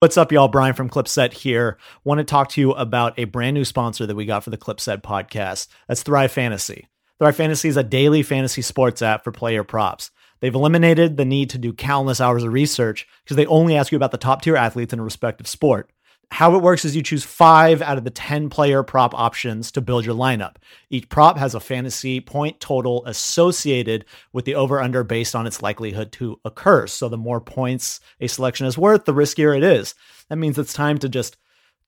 What's up, y'all? Brian from Clipset here. Want to talk to you about a brand new sponsor that we got for the Clipset podcast. That's Thrive Fantasy. Thrive Fantasy is a daily fantasy sports app for player props. They've eliminated the need to do countless hours of research because they only ask you about the top tier athletes in a respective sport. How it works is you choose five out of the 10 player prop options to build your lineup. Each prop has a fantasy point total associated with the over under based on its likelihood to occur. So the more points a selection is worth, the riskier it is. That means it's time to just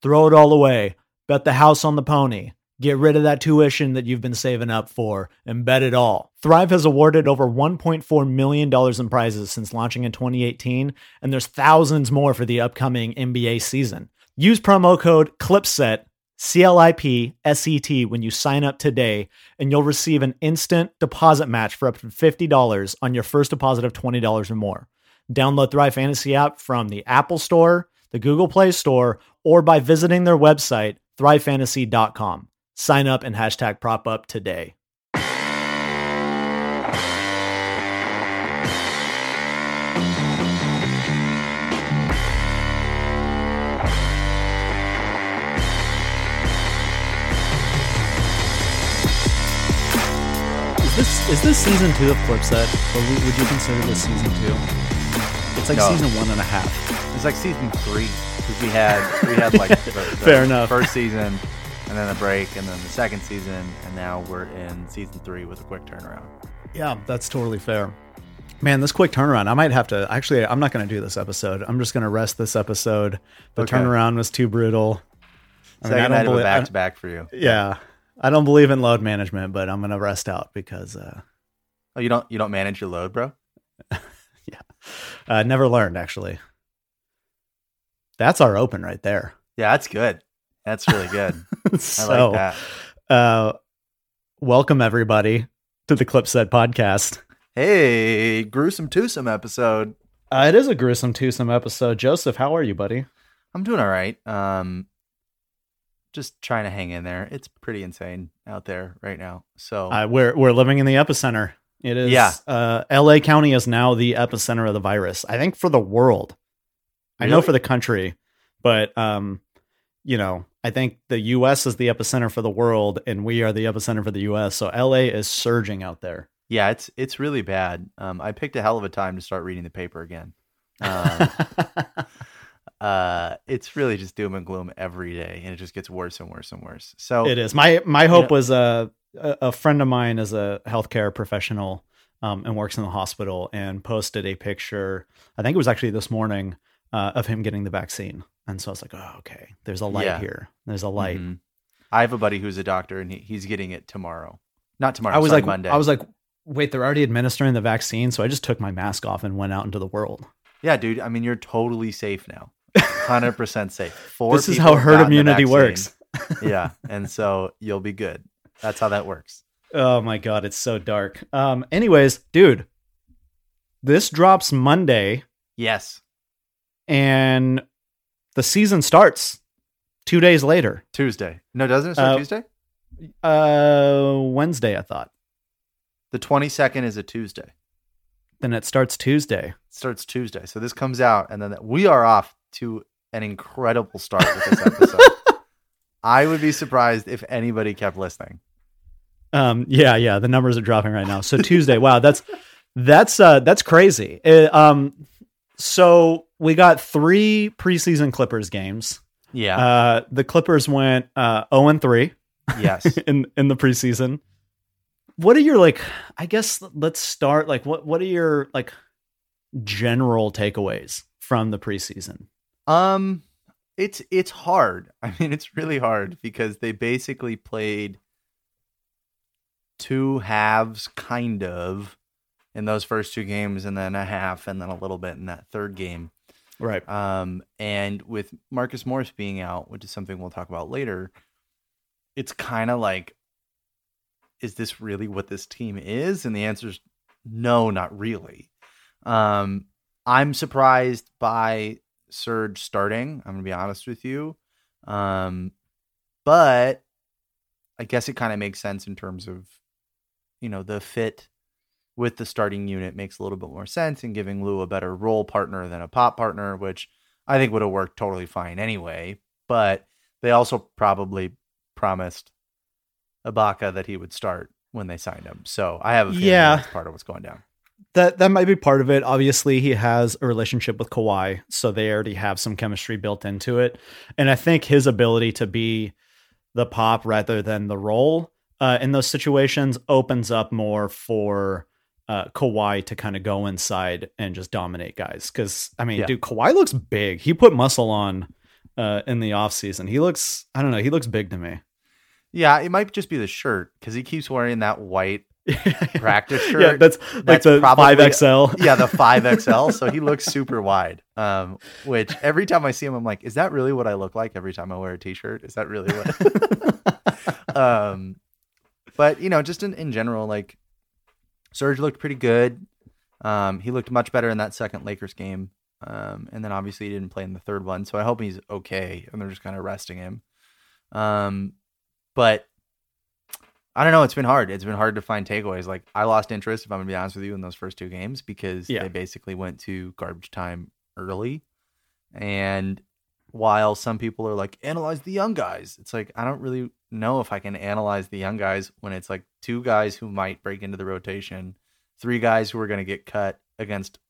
throw it all away, bet the house on the pony, get rid of that tuition that you've been saving up for, and bet it all. Thrive has awarded over $1.4 million in prizes since launching in 2018, and there's thousands more for the upcoming NBA season. Use promo code CLIPSET, C L I P S E T, when you sign up today, and you'll receive an instant deposit match for up to $50 on your first deposit of $20 or more. Download Thrive Fantasy app from the Apple Store, the Google Play Store, or by visiting their website, thrivefantasy.com. Sign up and hashtag prop up today. Is this is this season two of Clipset, or would you consider this season two? It's like No. season one and a half. It's like season three because we had we had like the, the Fair enough. first season and then a break and then the second season and now we're in season three with a quick turnaround. Yeah, that's totally fair. Man, this quick turnaround, I might have to actually I'm not going to do this episode. I'm just going to rest this episode. The Okay. turnaround was too brutal. I mean, I Second don't night of a believe- I- back to back for you. Yeah. I don't believe in load management, but I'm going to rest out because uh Oh, you don't you don't manage your load, bro? Yeah, uh never learned actually. That's our open right there. Yeah, that's good. That's really good. I so, like that. uh welcome everybody to the Clipset podcast. Hey, gruesome twosome episode. Uh, it is a gruesome twosome episode. Joseph, how are you, buddy? I'm doing all right. Um, just trying to hang in there. It's pretty insane out there right now. So Uh, we're we're living in the epicenter. It is. Yeah. Uh, L.A. County is now the epicenter of the virus. I think for the world. I know for the country, but um, you know, I think the U.S. is the epicenter for the world, and we are the epicenter for the U.S. So L.A. is surging out there. yeah, it's it's really bad. Um, I picked a hell of a time to start reading the paper again. Um, uh, it's really just doom and gloom every day, and it just gets worse and worse and worse. So it is. My my hope know- was uh, a a friend of mine is a healthcare professional um, and works in the hospital and posted a picture. I think it was actually this morning uh, of him getting the vaccine, and so I was like, oh, okay, there's a light Yeah. here. There's a light. Mhm. I have a buddy who's a doctor, and he, he's getting it tomorrow. Not tomorrow. I was like, Monday. I was like, wait, they're already administering the vaccine, so I just took my mask off and went out into the world. yeah, dude. I mean, you're totally safe now. Hundred percent safe. Four this is how herd immunity works. yeah, and so you'll be good. That's how that works. Oh my god, it's so dark. Um, anyways, dude, this drops Monday. Yes, and the season starts two days later. Tuesday. No, doesn't it start Uh, Tuesday? Uh, Wednesday, I thought. The twenty second is a Tuesday. Then it starts Tuesday. It starts Tuesday. So this comes out, and then we are off to an incredible start with this episode. I would be surprised if anybody kept listening. Um, yeah, yeah, the numbers are dropping right now. So Tuesday, wow, that's that's uh that's crazy. Uh, um, so we got three preseason Clippers games. Yeah. Uh, the Clippers went uh zero and three yes. in in the preseason. What are your like? I guess let's start. Like, what what are your like general takeaways from the preseason? Um, it's it's hard. I mean, it's really hard because they basically played two halves, kind of, in those first two games, and then a half, and then a little bit in that third game. Right. Um, and with Marcus Morris being out, which is something we'll talk about later, it's kind of like, is this really what this team is? And the answer is no, not really. Um, I'm surprised by Serge starting. I'm gonna be honest with you, um, but I guess it kind of makes sense in terms of, you know, the fit with the starting unit makes a little bit more sense and giving Lou a better role partner than a pop partner, which I think would have worked totally fine anyway. But they also probably promised Ibaka that he would start when they signed him. So I have a feeling Yeah. that's part of what's going down. That that might be part of it. Obviously, he has a relationship with Kawhi, so they already have some chemistry built into it. And I think his ability to be the pop rather than the role uh, in those situations opens up more for uh, Kawhi to kind of go inside and just dominate guys. Because I mean, Yeah. dude, Kawhi looks big. He put muscle on uh, in the offseason. He looks, I don't know, he looks big to me. Yeah, it might just be the shirt because he keeps wearing that white practice shirt. yeah, that's, like That's the probably- five XL. yeah, the five XL. So he looks super wide. Um, which every time I see him, I'm like, is that really what I look like every time I wear a t-shirt? Is that really what? um, but you know, just in, in general, like Serge looked pretty good. Um, he looked much better in that second Lakers game. Um, and then obviously he didn't play in the third one, so I hope he's okay and they're just kind of resting him. Um, but I don't know. It's been hard. It's been hard to find takeaways. Like I lost interest, if I'm gonna be honest with you, in those first two games because Yeah. they basically went to garbage time early. And while some people are like, analyze the young guys, it's like I don't really know if I can analyze the young guys when it's like two guys who might break into the rotation, three guys who are gonna get cut against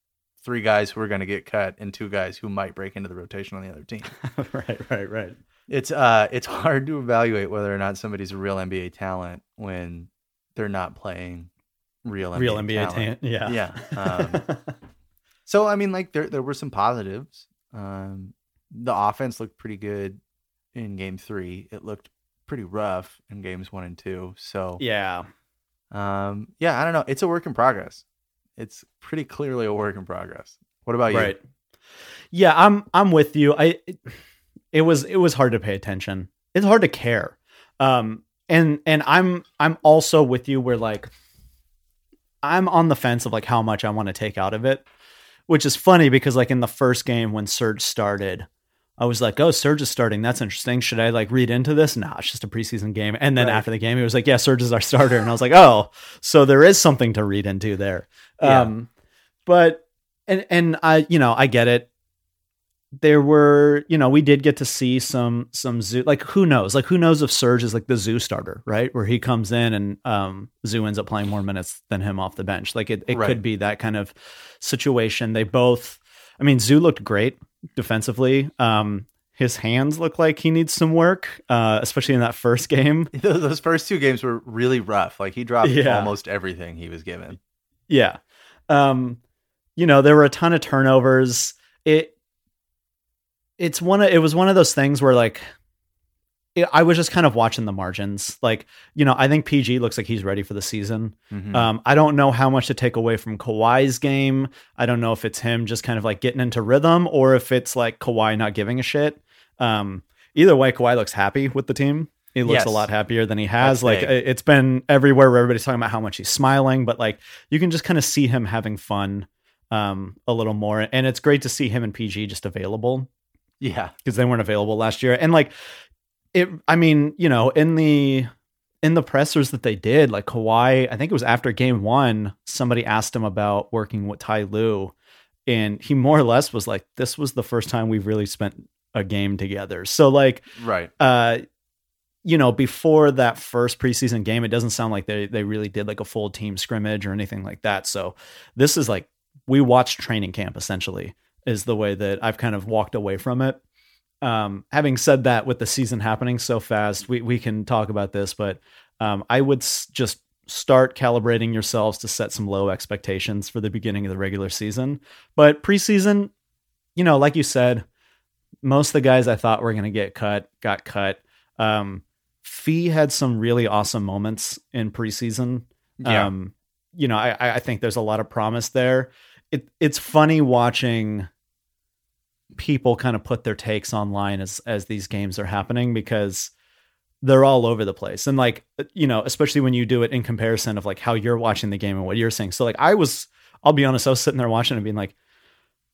three guys who are gonna get cut, and two guys who might break into the rotation on the other team right, right, right. It's uh it's hard to evaluate whether or not somebody's a real NBA talent when they're not playing real NBA Real NBA talent. Yeah. Yeah. Um, So I mean, like there there were some positives. Um, the offense looked pretty good in Game Three. It looked pretty rough in Games One and Two. So yeah. um, yeah, I don't know. It's a work in progress. It's pretty clearly a work in progress. What about you? Right. Yeah, I'm I'm with you. I it, it was it was hard to pay attention. It's hard to care. Um and and I'm I'm also with you where like I'm on the fence of like how much I want to take out of it, which is funny because like in the first game when Serge started, I was like, "Oh, Serge is starting. That's interesting. Should I like read into this?" Nah, it's just a preseason game. And then Right. after the game, he was like, "Yeah, Serge is our starter," and I was like, "Oh, so there is something to read into there." Yeah. Um, but and and I, you know, I get it. There were, you know, we did get to see some some Zu. Like, who knows? Like, who knows if Serge is like the Zu starter, right? Where he comes in and um, Zu ends up playing more minutes than him off the bench. Like, it it Right. could be that kind of situation. They both, I mean, Zu looked great defensively. Um, his hands look like he needs some work, uh, especially in that first game. Those those first two games were really rough. Like he dropped Yeah. almost everything he was given. Yeah. Um, you know, there were a ton of turnovers. It it's one of it was one of those things where like it, I was just kind of watching the margins. Like, you know, I think PG looks like he's ready for the season. Mhm. Um, I don't know how much to take away from Kawhi's game. I don't know if it's him just kind of like getting into rhythm or if it's like Kawhi not giving a shit. Um, either way, Kawhi looks happy with the team. He looks Yes. a lot happier than he has. That's like big. it's been everywhere where everybody's talking about how much he's smiling, but like you can just kind of see him having fun um, a little more. And it's great to see him and PG just available yeah, because they weren't available last year. And like it, I mean, you know, in the in the pressers that they did, like Kawhi, I think it was after game one, somebody asked him about working with Ty Lue, and he more or less was like, "This was the first time we've really spent a game together." So like, right. uh, you know, before that first preseason game, it doesn't sound like they they really did like a full team scrimmage or anything like that. So this is like we watched training camp essentially is the way that I've kind of walked away from it. Um, having said that, with the season happening so fast, we we can talk about this, but um, I would s- just start calibrating yourselves to set some low expectations for the beginning of the regular season. But preseason, you know, like you said, most of the guys I thought were going to get cut got cut. Um, Fee had some really awesome moments in preseason. Yeah. Um, you know, I, I think there's a lot of promise there. It, it's funny watching people kind of put their takes online as as these games are happening because they're all over the place. And like you know especially when you do it in comparison of like how you're watching the game and what you're saying so like i was i'll be honest i was sitting there watching and being like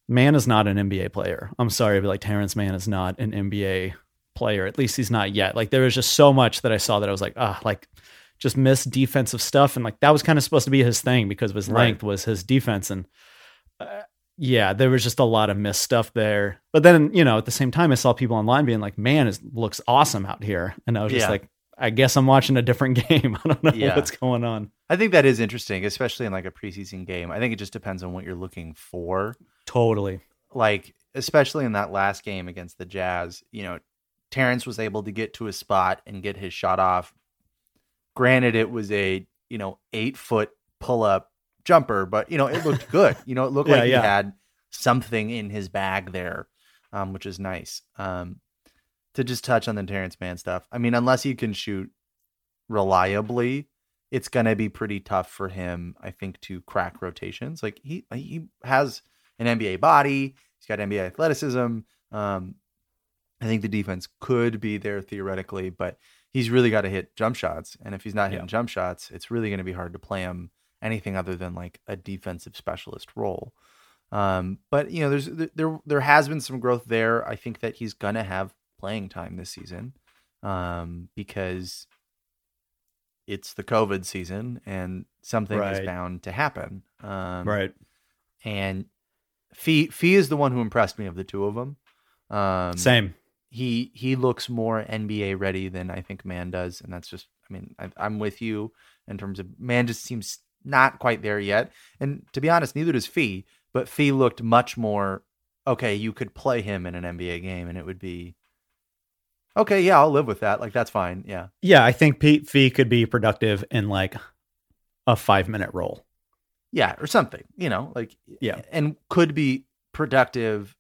man is not an nba player. I'm sorry but like terance mann is not an nba player at least he's not yet. Like there was just so much that i saw that i was like ah like just missed defensive stuff. And like that was kind of supposed to be his thing because of his Right. length was his defense. And uh, yeah, there was just a lot of missed stuff there. But then, you know, at the same time, I saw people online being like, "Man, it looks awesome out here," and I was just Yeah. like, "I guess I'm watching a different game. I don't know Yeah. what's going on." I think that is interesting, especially in like a preseason game. I think it just depends on what you're looking for. Totally. Like, especially in that last game against the Jazz, you know, Terance was able to get to a spot and get his shot off. Granted, it was a, you know, eight foot pull up jumper, but, you know, it looked good. You know, it looked Yeah, like yeah. he had something in his bag there, um, which is nice. Um, to just touch on the Terance Mann stuff, I mean, unless he can shoot reliably, it's going to be pretty tough for him, I think, to crack rotations. Like he he has an NBA body, he's got NBA athleticism. Um, I think the defense could be there theoretically, but he's really got to hit jump shots. And if he's not hitting Yeah. jump shots, it's really going to be hard to play him anything other than like a defensive specialist role. Um, but you know, there's there there has been some growth there. I think that he's gonna have playing time this season, um, because it's the COVID season and something is bound to happen. Um, right. And Fee Fee is the one who impressed me of the two of them. Um, Same. he he looks more NBA ready than I think Mann does, and that's just I mean I, I'm with you in terms of Mann just seems not quite there yet, and to be honest, neither does Fee. But Fee looked much more okay. You could play him in an NBA game, and it would be okay. Yeah, I'll live with that. Like that's fine. Yeah, Yeah, I think Pete Fee could be productive in like a five minute role. yeah, or something. You know, like Yeah. and could be productive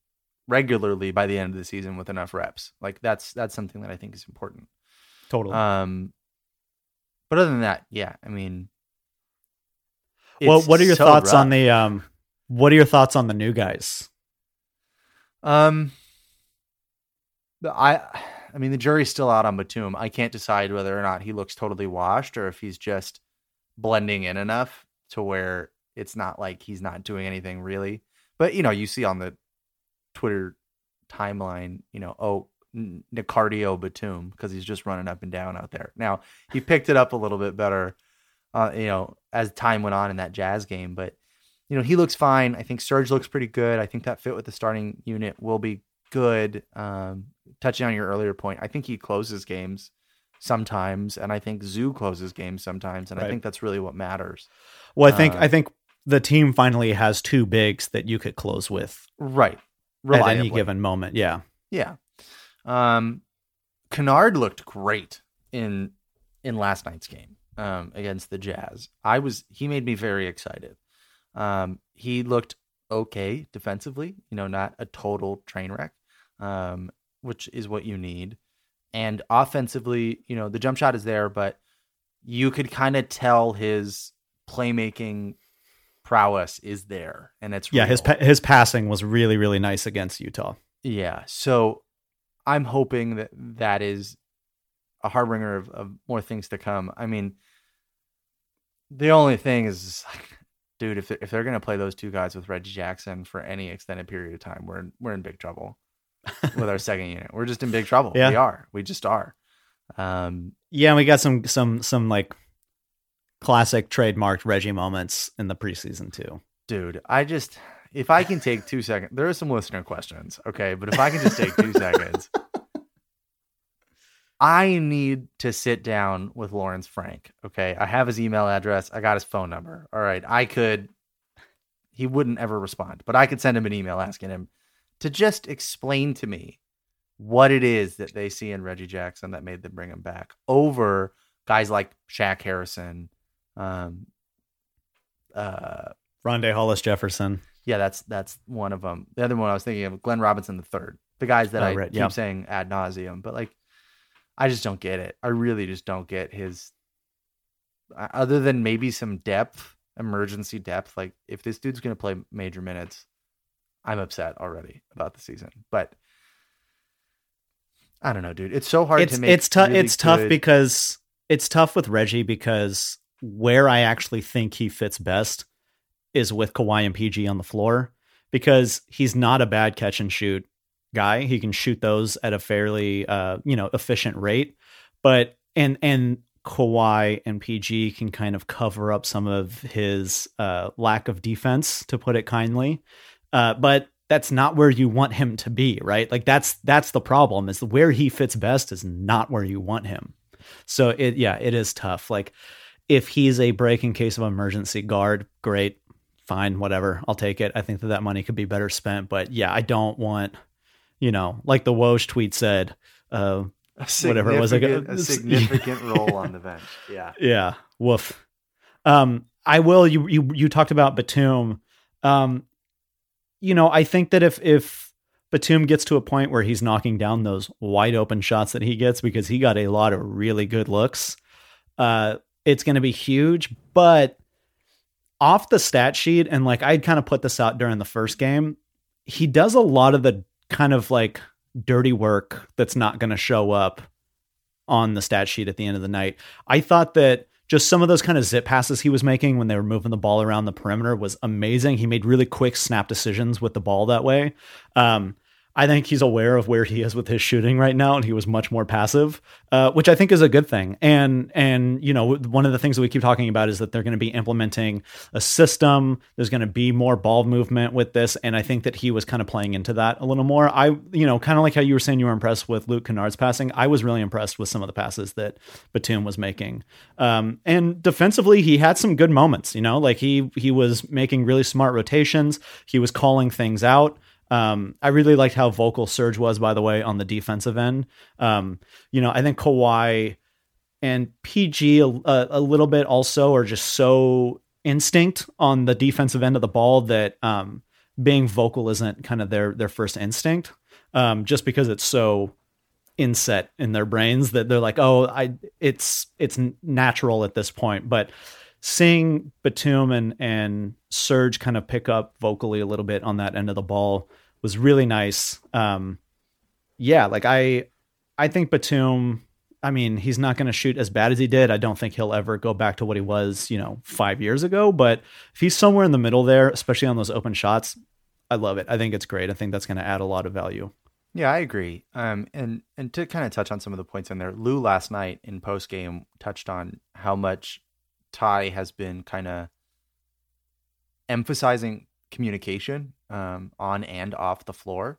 regularly by the end of the season with enough reps. Like that's that's something that I think is important. Totally. Um, but other than that, yeah, I mean, well, what are your so thoughts on the um what are your thoughts on the new guys? um? I, I mean, the jury's still out on Batum. I can't decide whether or not he looks totally washed or if he's just blending in enough to where it's not like he's not doing anything really. But you know, you see on the Twitter timeline, you know, oh, Nicardio Batum because he's just running up and down out there. Now he picked it up a little bit better, uh, you know, as time went on in that Jazz game. But you know, he looks fine. I think Serge looks pretty good. I think that fit with the starting unit will be good. Um, touching on your earlier point, I think he closes games sometimes, and I think Zu closes games sometimes, and I think that's really what matters. Well, I think Uh, I think the team finally has two bigs that you could close with Right. at any given moment. Yeah. Yeah. Um Kennard looked great in in last night's game um against the Jazz. I was he made me very excited. Um he looked okay defensively, you know, not a total train wreck. Um which is what you need. And offensively, you know, the jump shot is there, but you could kind of tell his playmaking prowess is there and it's Yeah, his pa- his passing was really really nice against Utah. Yeah. So I'm hoping that that is a harbinger of, of more things to come. I mean, the only thing is, like, dude, if they're, if they're gonna play those two guys with Reggie Jackson for any extended period of time, we're in, we're in big trouble with our second unit. We're just in big trouble. Yeah. We are. We just are. Um, Yeah, we got some some some like classic trademarked Reggie moments in the preseason too. dude, I just if I can take two seconds, there are some listener questions, okay, but if I can just take two seconds, I need to sit down with Lawrence Frank. Okay, I have his email address, I got his phone number. All right, I could. He wouldn't ever respond, but I could send him an email asking him to just explain to me what it is that they see in Reggie Jackson that made them bring him back over guys like Shaq Harrison, um, uh, Rondae Hollis Jefferson. yeah, that's that's one of them. The other one I was thinking of, Glenn Robinson the third. The guys that Oh, I right, keep yeah. saying ad nauseum, but like, I just don't get it. I really just don't get his. Other than maybe some depth, emergency depth. Like, if this dude's gonna play major minutes, I'm upset already about the season. But I don't know, dude. It's so hard it's to make. it's tough really it's tough because it's tough with Reggie because where I actually think he fits best is with Kawhi and PG on the floor because he's not a bad catch and shoot guy. He can shoot those at a fairly uh, you know, efficient rate. But and and Kawhi and PG can kind of cover up some of his uh, lack of defense, to put it kindly. Uh, but that's not where you want him to be, right? Like that's that's the problem is where he fits best is not where you want him. So it yeah, it is tough. Like if he's a break in case of emergency guard, great, fine, whatever. I'll take it. I think that that money could be better spent, but yeah, I don't want you know, like the Woj tweet said, uh, whatever it was like a, a significant role on the bench. Yeah. Yeah. Woof. Um, I will. You you you talked about Batum. Um, you know, I think that if if Batum gets to a point where he's knocking down those wide open shots that he gets because he got a lot of really good looks, uh, it's going to be huge. But off the stat sheet, and like I'd kind of put this out during the first game, he does a lot of the kind of like dirty work that's not going to show up on the stat sheet at the end of the night. I thought that just some of those kind of zip passes he was making when they were moving the ball around the perimeter was amazing. He made really quick snap decisions with the ball that way. Um, I think he's aware of where he is with his shooting right now, and he was much more passive, uh, which I think is a good thing. And and you know, one of the things that we keep talking about is that they're going to be implementing a system. There's going to be more ball movement with this, and I think that he was kind of playing into that a little more. I you know, kind of like how you were saying you were impressed with Luke Kennard's passing. I was really impressed with some of the passes that Batum was making. Um, and defensively, he had some good moments. You know, like he he was making really smart rotations. He was calling things out. Um, I really liked how vocal Serge was, by the way, on the defensive end. Um, you know, I think Kawhi and PG a, a, little bit also are just so instinct on the defensive end of the ball that um, being vocal isn't kind of their their first instinct. Um, just because it's so inset in their brains that they're like, oh, I it's it's natural at this point, but seeing Batum and and Serge kind of pick up vocally a little bit on that end of the ball was really nice. Um, yeah, like I I think Batum. I mean, he's not going to shoot as bad as he did. I don't think he'll ever go back to what he was, you know, five years ago. But if he's somewhere in the middle there, especially on those open shots, I love it. I think it's great. I think that's going to add a lot of value. Yeah, I agree. Um, and and to kind of touch on some of the points in there, Lou last night in post game touched on how much Ty has been kind of emphasizing communication um, on and off the floor.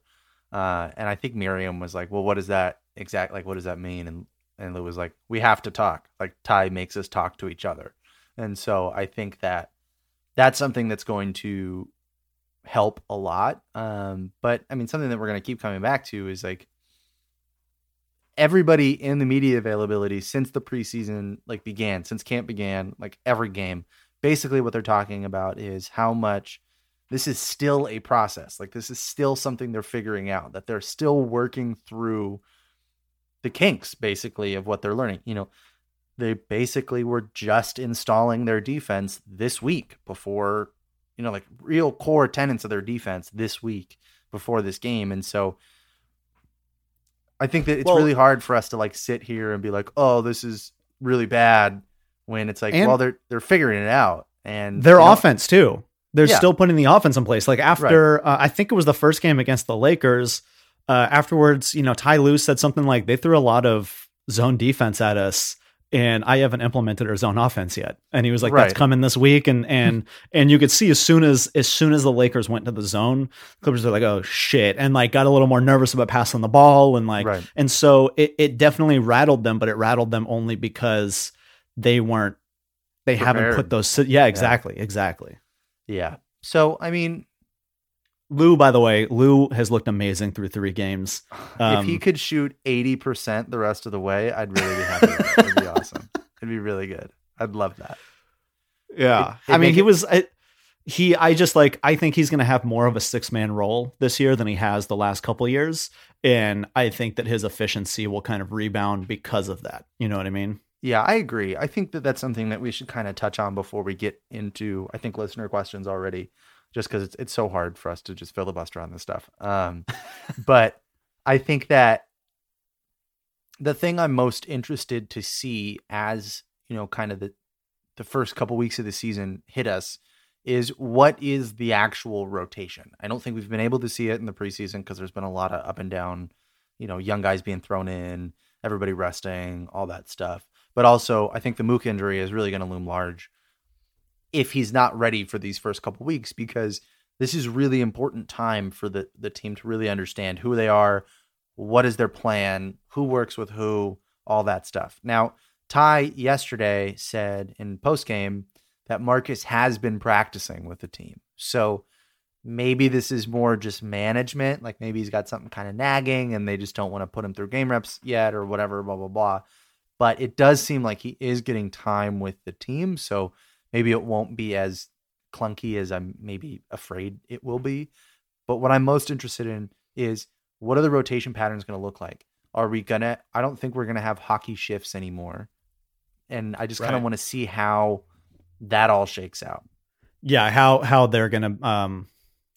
Uh, and I think Mirjam was like, "Well, what does that exact like? What does that mean?" And and Lou was like, "We have to talk. Like Ty makes us talk to each other." And so I think that that's something that's going to help a lot. Um, but I mean, something that we're going to keep coming back to is like everybody in the media availability since the preseason like began, since camp began, like every game, basically what they're talking about is how much this is still a process. Like this is still something they're figuring out, that they're still working through the kinks basically of what they're learning. You know, they basically were just installing their defense this week before, you know, like real core tenants of their defense this week before this game. And so I think that it's well, really hard for us to like sit here and be like, "Oh, this is really bad," when it's like, well, they're they're figuring it out, and their offense too. They're yeah. still putting the offense in place. Like after, right. uh, I think it was the first game against the Lakers. Uh, afterwards, you know, Ty Lue said something like, "They threw a lot of zone defense at us." And I haven't implemented our zone offense yet. And he was like, right. "That's coming this week." And and and you could see as soon as as soon as the Lakers went to the zone, Clippers are like, "Oh shit!" and like got a little more nervous about passing the ball and like right. and so it it definitely rattled them, but it rattled them only because they weren't they Prepared. haven't put those. Yeah, exactly, yeah. exactly. Yeah. So I mean, Lou, by the way, Lou has looked amazing through three games. Um, if he um, could shoot eighty percent the rest of the way, I'd really be happy. It'd be awesome. It'd be really good. I'd love that. Yeah, it, I mean, he it, was. I, he, I just like. I think he's going to have more of a six man role this year than he has the last couple years, and I think that his efficiency will kind of rebound because of that. You know what I mean? Yeah, I agree. I think that that's something that we should kind of touch on before we get into, I think, listener questions already, just because it's, it's so hard for us to just filibuster on this stuff. Um, but I think that the thing I'm most interested to see as, you know, kind of the, the first couple weeks of the season hit us is what is the actual rotation? I don't think we've been able to see it in the preseason because there's been a lot of up and down, you know, young guys being thrown in, everybody resting, all that stuff. But also, I think the Mook injury is really going to loom large if he's not ready for these first couple weeks because this is really important time for the the team to really understand who they are, what is their plan, who works with who, all that stuff. Now, Ty yesterday said in postgame that Marcus has been practicing with the team. So maybe this is more just management. Like maybe he's got something kind of nagging and they just don't want to put him through game reps yet or whatever, blah, blah, blah. But it does seem like he is getting time with the team. So maybe it won't be as clunky as I'm maybe afraid it will be. But what I'm most interested in is what are the rotation patterns going to look like? Are we going to, I don't think we're going to have hockey shifts anymore. And I just kind of want to see how that all shakes out. yeah how how they're gonna um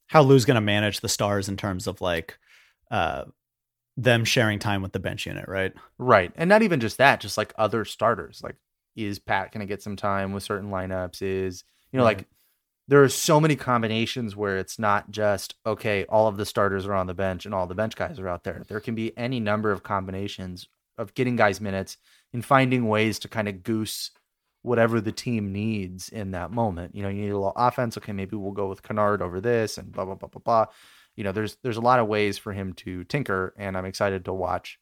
how lou's gonna manage the stars in terms of like uh them sharing time with the bench unit right Right. And not even just that, just like other starters. Like, is Pat going to get some time with certain lineups? Is, you know, Right. like there are so many combinations where it's not just, okay, all of the starters are on the bench and all the bench guys are out there. There can be any number of combinations of getting guys minutes and finding ways to kind of goose whatever the team needs in that moment. You know, you need a little offense. Okay, maybe we'll go with Kennard over this and blah, blah, blah, blah, blah. You know, there's there's a lot of ways for him to tinker, and I'm excited to watch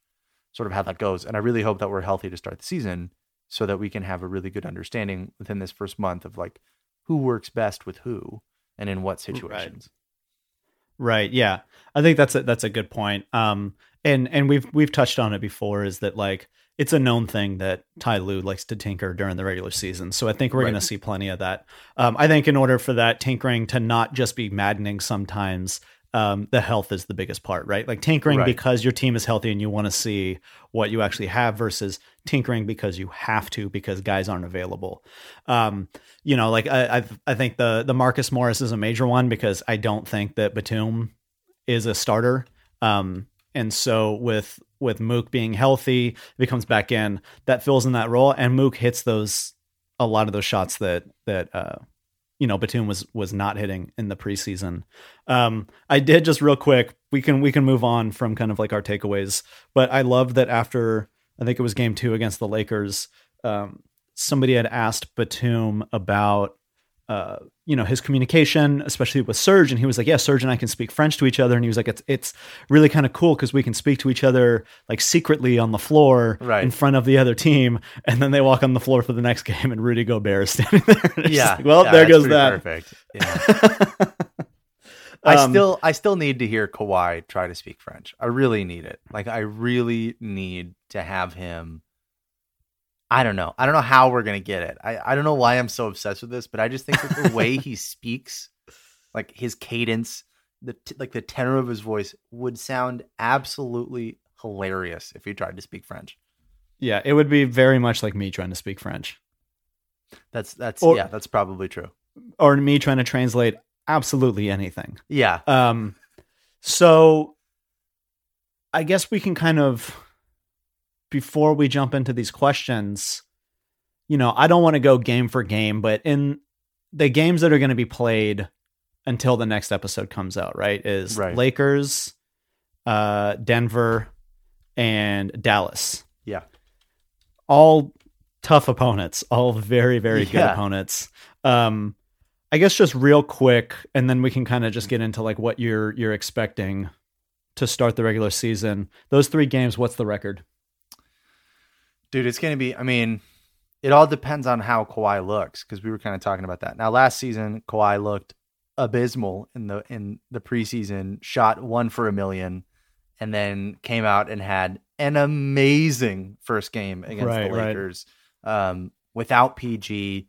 sort of how that goes. And I really hope that we're healthy to start the season so that we can have a really good understanding within this first month of like who works best with who and in what situations. right yeah i think that's a that's a good point um and and we've we've touched on it before is that like it's a known thing that Ty Lue likes to tinker during the regular season. So I think we're Right. going to see plenty of that. Um, I think in order for that tinkering to not just be maddening sometimes, um, the health is the biggest part, right? Like tinkering Right. because your team is healthy and you want to see what you actually have versus tinkering because you have to because guys aren't available. Um, you know, like I, I, I think the the Marcus Morris is a major one because I don't think that Batum is a starter. Um, and so with with Mook being healthy, if he comes back in, that fills in that role, and Mook hits those a lot of those shots that that uh, you know Batum was was not hitting in the preseason. Um, I did just real quick. We can we can move on from kind of like our takeaways, but I love that after I think it was Game Two against the Lakers, um, somebody had asked Batum about uh, you know his communication, especially with Serge, and he was like, "Yeah, Serge and I can speak French to each other," and he was like, "It's it's really kind of cool because we can speak to each other like secretly on the floor Right. in front of the other team, and then they walk on the floor for the next game, and Rudy Gobert is standing there. Yeah. like, well, yeah, there goes that. Perfect. Yeah. I Um, still I still need to hear Kawhi try to speak French. I really need it. Like I really need to have him I don't know. I don't know how we're gonna get it. I, I don't know why I'm so obsessed with this, but I just think that the way he speaks, like his cadence, the t- like the tenor of his voice would sound absolutely hilarious if he tried to speak French. Yeah, it would be very much like me trying to speak French, That's that's Or- yeah, that's probably true. or me trying to translate absolutely anything. Yeah. Um, so I guess we can kind of, before we jump into these questions, you know, I don't want to go game for game, but in the games that are going to be played until the next episode comes out, right, is Right. Lakers, uh, Denver, and Dallas. Yeah. All tough opponents, all very, very good opponents. Um, I guess just real quick, and then we can kind of just get into like what you're you're expecting to start the regular season. Those three games, what's the record? Dude, it's going to be, I mean, it all depends on how Kawhi looks because we were kind of talking about that. Now, last season, Kawhi looked abysmal in the in the preseason, shot one for a million, and then came out and had an amazing first game against Right, the right. Lakers um, without PG.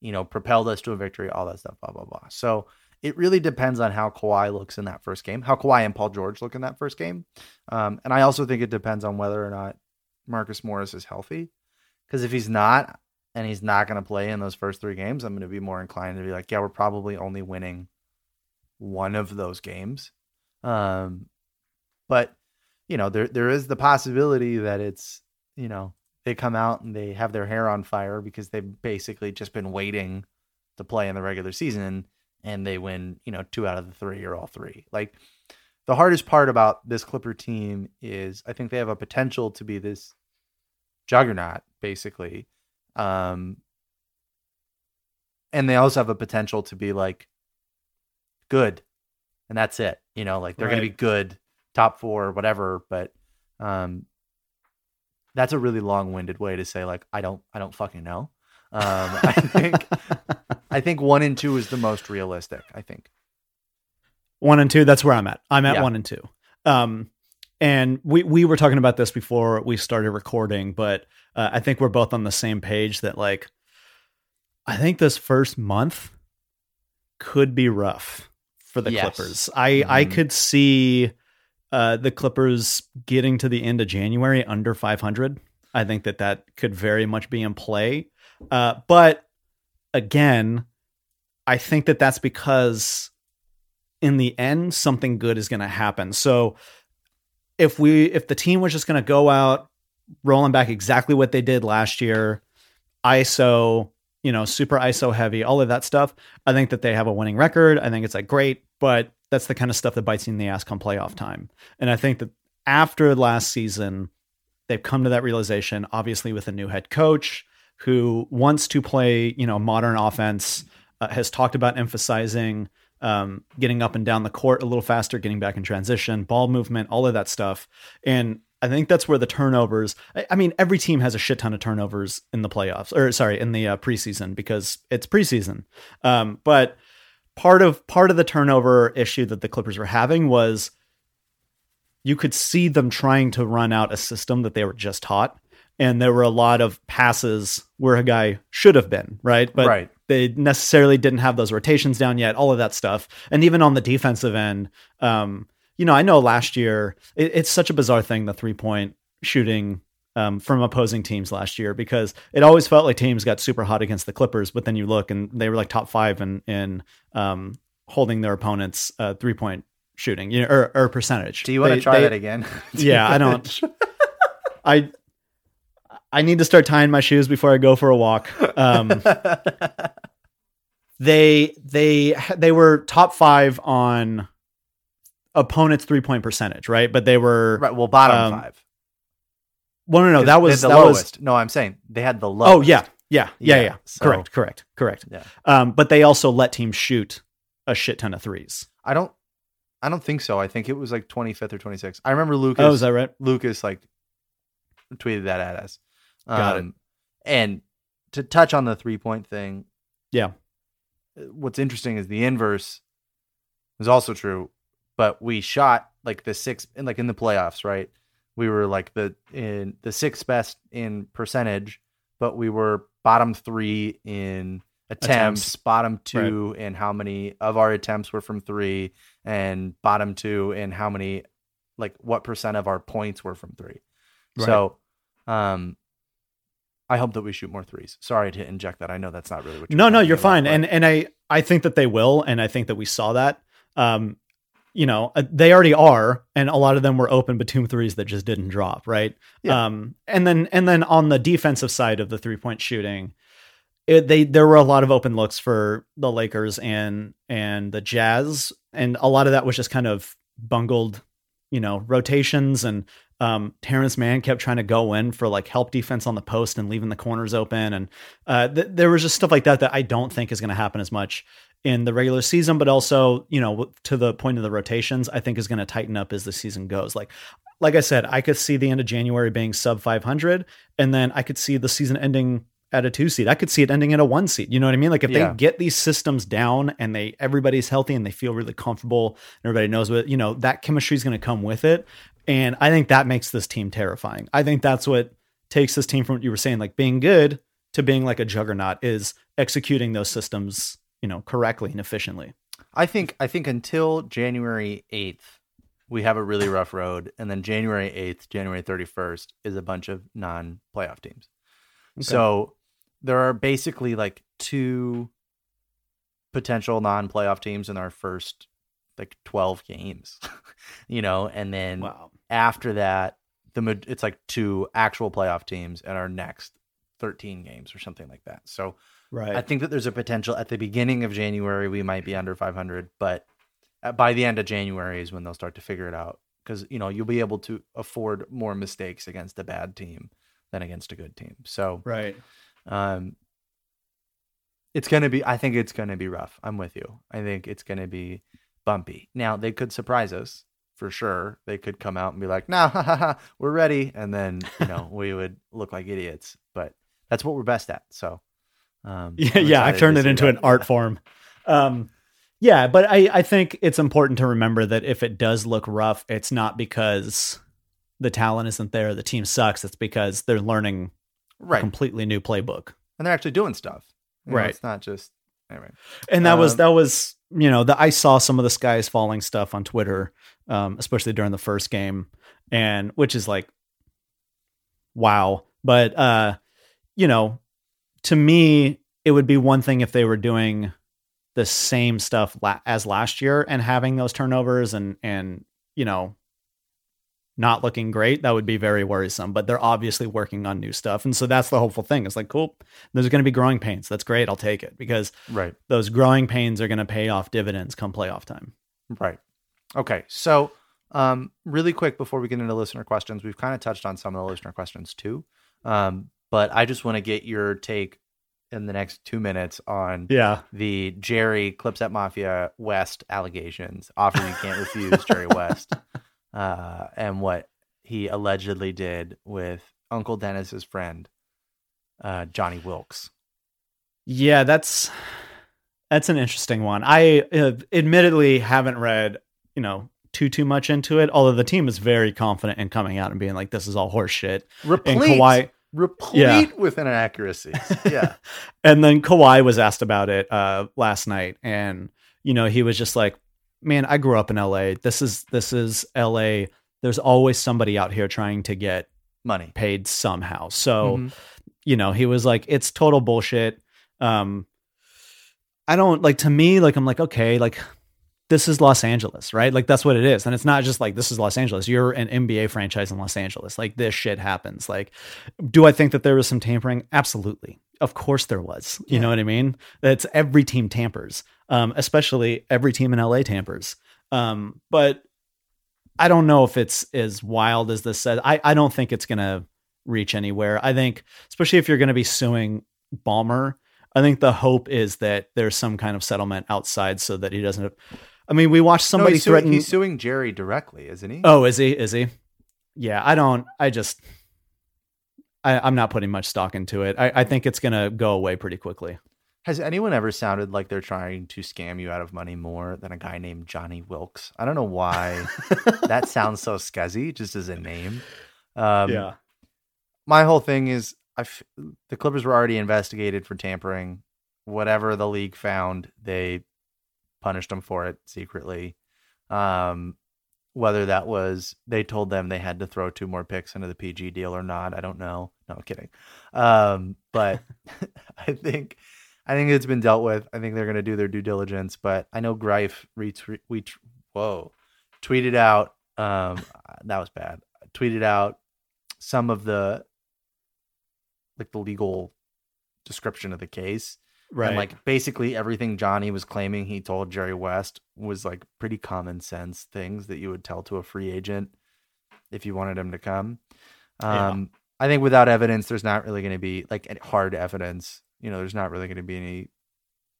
You know, propelled us to a victory, all that stuff, blah blah blah. So it really depends on how Kawhi looks in that first game, how Kawhi and Paul George look in that first game, um, and I also think it depends on whether or not Marcus Morris is healthy. Because if he's not, and he's not going to play in those first three games, I'm going to be more inclined to be like, yeah, we're probably only winning one of those games. Um, but you know, there there is the possibility that it's you know they come out and they have their hair on fire because they've basically just been waiting to play in the regular season and they win you know two out of the three or all three. Like the hardest part about this Clipper team is I think they have a potential to be this juggernaut basically um and they also have a potential to be like good, and that's it. You know, like they're going to be good, top four, whatever. But um, that's a really long-winded way to say like I don't, I don't fucking know. Um, I think, I think one and two is the most realistic. I think. one and two that's where i'm at i'm at Yeah. one and two um and we we were talking about this before we started recording but uh, i think we're both on the same page that like i think this first month could be rough for the Yes. clippers i i Mhm. could see uh the clippers getting to the end of january under 500 i think that that could very much be in play uh but again i think that that's because in the end something good is going to happen so if we if the team was just going to go out rolling back exactly what they did last year iso you know super iso heavy all of that stuff i think that they have a winning record. I think it's like great but that's the kind of stuff that bites you in the ass come playoff time. And i think that after last season they've come to that realization obviously with a new head coach who wants to play you know modern offense uh, has talked about emphasizing um, getting up and down the court a little faster, getting back in transition, ball movement, all of that stuff. And I think that's where the turnovers. I, I mean, every team has a shit ton of turnovers in the playoffs, or sorry, in the uh, preseason because it's preseason. Um, but part of part of the turnover issue that the Clippers were having was you could see them trying to run out a system that they were just taught. And there were a lot of passes where a guy should have been, right? But right. They necessarily didn't have those rotations down yet, all of that stuff. And even on the defensive end, um, you know, I know last year it, it's such a bizarre thing, the three point shooting um, from opposing teams last year, because it always felt like teams got super hot against the Clippers, but then you look and they were like top five in, in um, holding their opponents uh, three point shooting you know, or, or percentage. Do you want They- to try they- that again? Yeah, I don't. I I need to start tying my shoes before I go for a walk. Um, they they they were top five on opponents three point percentage, right? But they were right. Well, bottom Um, five. well, no, no, that was the that lowest. was. No, I'm saying they had the lowest. Oh yeah, yeah, yeah, Yeah, yeah. so- correct, correct, correct. Yeah. Um, but they also let teams shoot a shit ton of threes. I don't. I don't think so. I think it was like 25th or 26th. I remember Lucas. Oh, is that right? Lucas like tweeted that at us. Got it. Um, And to touch on the three point thing, Yeah. What's interesting is the inverse is also true, but we shot like the sixth, and like in the playoffs, right? We were like the in the sixth best in percentage, but we were bottom three in attempts, Attempts. bottom two in how many of our attempts were from three, and bottom two in how many, like what percent of our points were from three. Right. So, um, I hope that we shoot more threes. Sorry to inject that. I know that's not really what. You're no no you're fine but- and and i i think that they will and i think that we saw that um you know uh, they already are and a lot of them were open but two threes that just didn't drop right Yeah. um and then and then on the defensive side of the three point shooting it, they there were a lot of open looks for the lakers and and the jazz and a lot of that was just kind of bungled you know rotations and um Terance Mann kept trying to go in for like help defense on the post and leaving the corners open and uh, th- there was just stuff like that that I don't think is going to happen as much in the regular season, but also, you know, to the point of the rotations, I think is going to tighten up as the season goes. Like, like I said, I could see the end of January being sub 500, and then I could see the season ending at a two seed. I could see it ending at a one seed. You know what I mean? Like if Yeah. they get these systems down and they everybody's healthy and they feel really comfortable, and everybody knows what you know, that chemistry is going to come with it. And I think that makes this team terrifying. I think that's what takes this team from what you were saying, like being good to being like a juggernaut is executing those systems, you know, correctly and efficiently. I think I think until January eighth, we have a really rough road, and then January eighth, January thirty first is a bunch of non playoff teams. So there are basically like two potential non playoff teams in our first like twelve games, you know, and then Wow. after that, the it's like two actual playoff teams in our next thirteen games or something like that. So Right. I think that there's a potential at the beginning of January we might be under 500, but uh, by the end of January is when they'll start to figure it out because you know you'll be able to afford more mistakes against a bad team than against a good team. So right. Um, It's going to be, I think it's going to be rough. I'm with you. I think it's going to be bumpy. Now, they could surprise us for sure. They could come out and be like, nah, ha, ha, ha, we're ready. And then, you know, we would look like idiots. But that's what we're best at. So, um, Yeah, yeah, I've turned it into that. an art form. Um, yeah, but I, I think it's important to remember that if it does look rough, it's not because the talent isn't there, the team sucks. It's because they're learning Right. completely new playbook. And they're actually doing stuff. You know, Right. It's not just, anyway. And that was Um, that was you know the I saw some of the skies falling stuff on Twitter, um, especially during the first game, and which is like, wow. But uh, you know, to me, it would be one thing if they were doing the same stuff la- as last year and having those turnovers and and you know not looking great that would be very worrisome but they're obviously working on new stuff and so that's the hopeful thing it's like cool there's going to be growing pains that's great i'll take it because Right. those growing pains are going to pay off dividends come playoff time. Right. Okay. So, um, really quick before we get into listener questions, we've kind of touched on some of the listener questions too. Um, but I just want to get your take in the next two minutes on Yeah. the Jerry Clipset Mafia West allegations. Offer you can't refuse Jerry West, uh, and what he allegedly did with Uncle Dennis's friend, uh, Johnny Wilkes. Yeah, that's that's an interesting one. I uh, admittedly haven't read, you know, too too much into it, although the team is very confident in coming out and being like this is all horseshit. And Replete, Kawhi replete Yeah. with inaccuracies. Yeah. and then Kawhi was asked about it uh last night and you know, he was just like, "Man, I grew up in LA. This is this is LA. There's always somebody out here trying to get Money. paid somehow." So, Mhm. you know, he was like, it's total bullshit. Um, I don't like to me, like, I'm like, okay, like this is Los Angeles, right? Like that's what it is. And it's not just like this is Los Angeles. You're an NBA franchise in Los Angeles. Like this shit happens. Like, do I think that there was some tampering? Absolutely. Of course there was. You Yeah. know what I mean? That's every team tampers. Um, especially every team in LA tampers. Um, but I don't know if it's as wild as this says. I, I don't think it's gonna reach anywhere. I think, especially if you're going to be suing Ballmer, I think the hope is that there's some kind of settlement outside so that he doesn't. I mean, we watched No, somebody he's, suing, threaten. he's suing Jerry directly, isn't he? oh, is he? Is he? Yeah, I don't. I just. I, I'm not putting much stock into it. I, I think it's going to go away pretty quickly. Has anyone ever sounded like they're trying to scam you out of money more than a guy named Johnny Wilkes? I don't know why that sounds so scuzzy just as a name. Um, my whole thing is I f- the Clippers were already investigated for tampering. Whatever the league found, they punished them for it secretly. Um, whether that was they told them they had to throw two more picks into the PG deal or not, I don't know. No I'm kidding. Um, but I think I think it's been dealt with. I think they're going to do their due diligence. But I know Greif retweet, we whoa, tweeted out. Um, that was bad. Tweeted out some of the like the legal description of the case. right. And like basically everything Johnny was claiming he told Jerry West was like pretty common sense things that you would tell to a free agent if you wanted him to come. Um, I think without evidence, there's not really going to be like hard evidence. You know, there's not really going to be any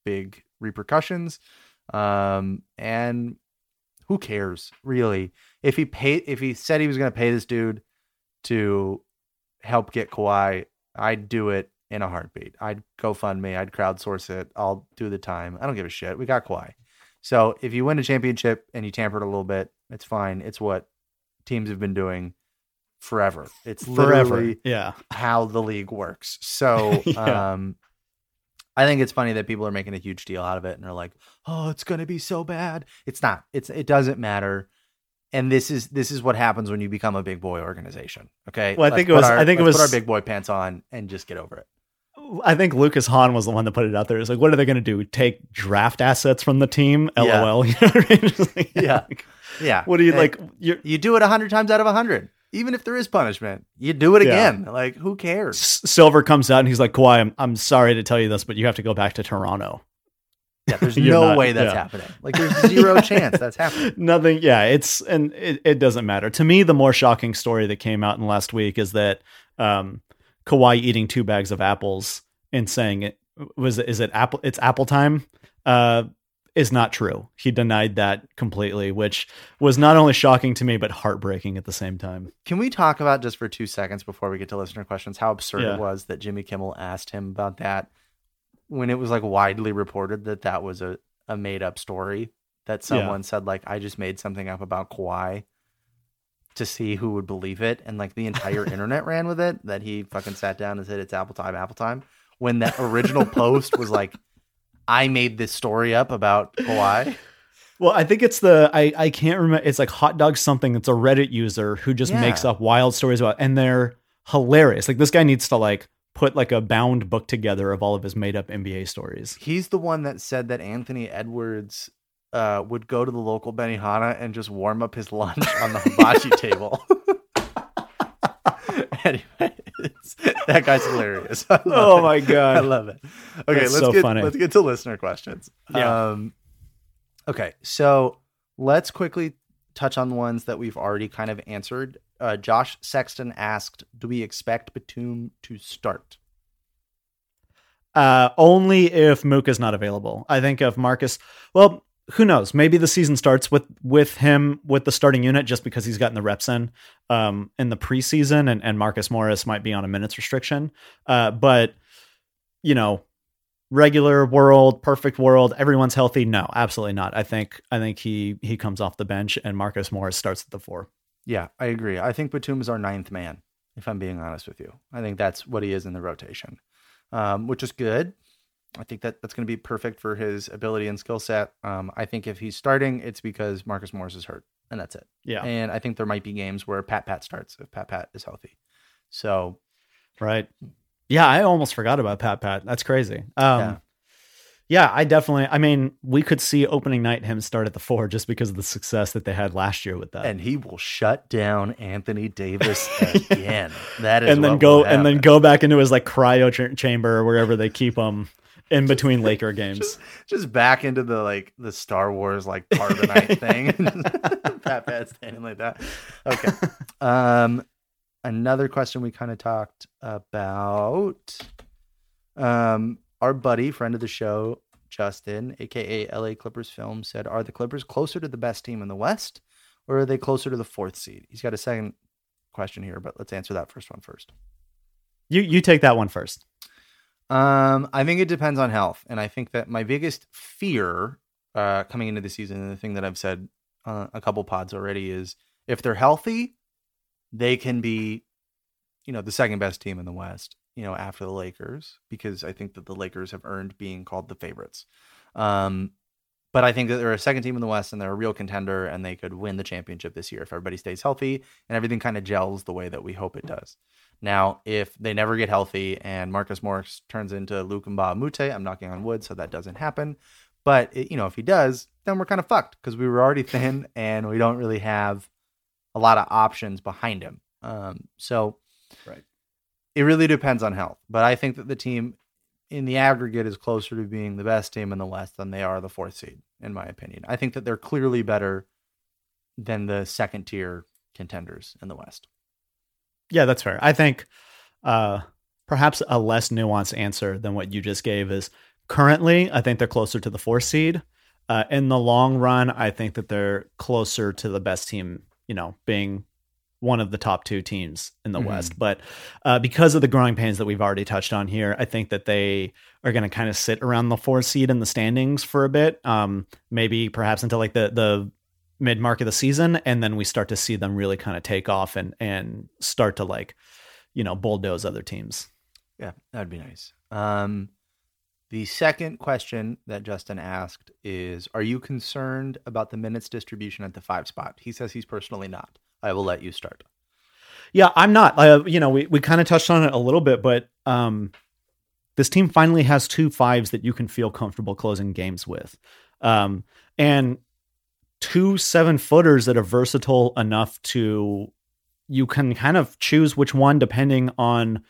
big repercussions. Um, and who cares really? If he paid, if he said he was going to pay this dude to help get Kawhi, I'd do it in a heartbeat. I'd go fund me. I'd crowdsource it. I'll do the time. I don't give a shit. We got Kawhi. So if you win a championship and you tampered a little bit, it's fine. It's what teams have been doing forever. It's Forever. literally Yeah. how the league works. So Yeah. um I think it's funny that people are making a huge deal out of it and are like, "Oh, it's going to be so bad." It's not. It's it doesn't matter. And this is this is what happens when you become a big boy organization. Okay? Well, I Let's think it was- our- I think it was- put our big boy pants on and just get over it. I think Lucas Hahn was the one that put it out there. It's like, what are they going to do? Take draft assets from the team? LOL. You know what I mean? Just like, Yeah. Yeah. What do you And like? You're, You do it 100 times out of 100. Even if there is punishment, you do it Yeah. again. Like who cares? S- Silver comes out and he's like, Kawhi, I'm, I'm sorry to tell you this, but you have to go back to Toronto. Yeah, there's no not- way that's yeah. happening. Like there's zero chance that's happening. Nothing. Yeah, it's and it, it doesn't matter to me. The more shocking story that came out in last week is that um, Kawhi eating two bags of apples and saying it was it, is it Apple? It's Apple time. Uh, is not true. He denied that completely, which was not only shocking to me but heartbreaking at the same time. Can we talk about just for two seconds before we get to listener questions how absurd Yeah. it was that Jimmy Kimmel asked him about that when it was like widely reported that that was a, a made up story that someone said like I just made something up about Kawhi to see who would believe it and like the entire internet ran with it that he fucking sat down and said it's Apple time Apple time when that original post was like I made this story up about Kawhi. Well, I think it's the I I can't remember. It's like hot dog something. It's a Reddit user who just Yeah. makes up wild stories about, and they're hilarious. Like this guy needs to like put like a bound book together of all of his made up NBA stories. He's the one that said that Anthony Edwards uh, would go to the local Benihana and just warm up his lunch on the hibachi table. Anyways, that guy's hilarious. Oh it. my god, I love it. Okay, That's let's so get funny. let's get to listener questions. Yeah. Um, okay, so let's quickly touch on the ones that we've already kind of answered. Uh, Josh Sexton asked, "Do we expect Batum to start?" Uh, only if Mook is not available. I think if Marcus, well, who knows? Maybe the season starts with with him with the starting unit just because he's gotten the reps in um, in the preseason, and and Marcus Morris might be on a minutes restriction. Uh, but you know, regular world, perfect world, everyone's healthy. No, absolutely not. I think I think he he comes off the bench and Marcus Morris starts at the four. Yeah, I agree. I think Batum is our ninth man, if I'm being honest with you. I think that's what he is in the rotation, um, which is good. I think that that's going to be perfect for his ability and skill set. Um, I think if he's starting, it's because Marcus Morris is hurt, and that's it. Yeah, And I think there might be games where Pat Pat starts if Pat Pat is healthy. So Right. Yeah, I almost forgot about Pat Pat. That's crazy. Um, Yeah. yeah. I definitely. I mean, we could see opening night him start at the four just because of the success that they had last year with that, and he will shut down Anthony Davis again. That is and then go and then go back into his like cryo ch- chamber or wherever they keep him in between Laker games. just, just back into the like the Star Wars like carbonite thing. Pat Pat standing like that. Okay. Um, another question we kind of talked about. Um, our buddy, friend of the show, Justin, aka LA Clippers Film, said, "Are the Clippers closer to the best team in the West, or are they closer to the fourth seed?" He's got a second question here, but let's answer that first one first. you you take that one first. Um, I think it depends on health, and I think that my biggest fear uh, coming into the season, and the thing that I've said uh, a couple pods already is if they're healthy, they can be, you know, the second best team in the West. You know, after the Lakers, because I think that the Lakers have earned being called the favorites. Um, but I think that they're a second team in the West, and they're a real contender, and they could win the championship this year if everybody stays healthy and everything kind of gels the way that we hope it does. Now, if they never get healthy and Marcus Morris turns into Luc Mbah a Moute, I'm knocking on wood, so that doesn't happen. But it, you know, if he does, then we're kind of fucked because we were already thin and we don't really have a lot of options behind him. Um, so, Right. it really depends on health. But I think that the team, in the aggregate, is closer to being the best team in the West than they are the fourth seed, in my opinion. I think that they're clearly better than the second tier contenders in the West. Yeah, that's fair. I think uh, perhaps a less nuanced answer than what you just gave is currently, I think they're closer to the four seed. Uh, in the long run, I think that they're closer to the best team, you know, being one of the top two teams in the Mhm. West. But uh, because of the growing pains that we've already touched on here, I think that they are going to kind of sit around the four seed in the standings for a bit, um, maybe perhaps until like the the mid mark of the season, and then we start to see them really kind of take off and and start to like, you know, bulldoze other teams. Yeah, that'd be nice. Um, the second question that Justin asked is Are you concerned about the minutes distribution at the five spot? He says he's personally not. I will let you start. Yeah, I'm not. Uh, you know, we, we kind of touched on it a little bit, but um, this team finally has two fives that you can feel comfortable closing games with, um, and two seven footers that are versatile enough to you can kind of choose which one depending on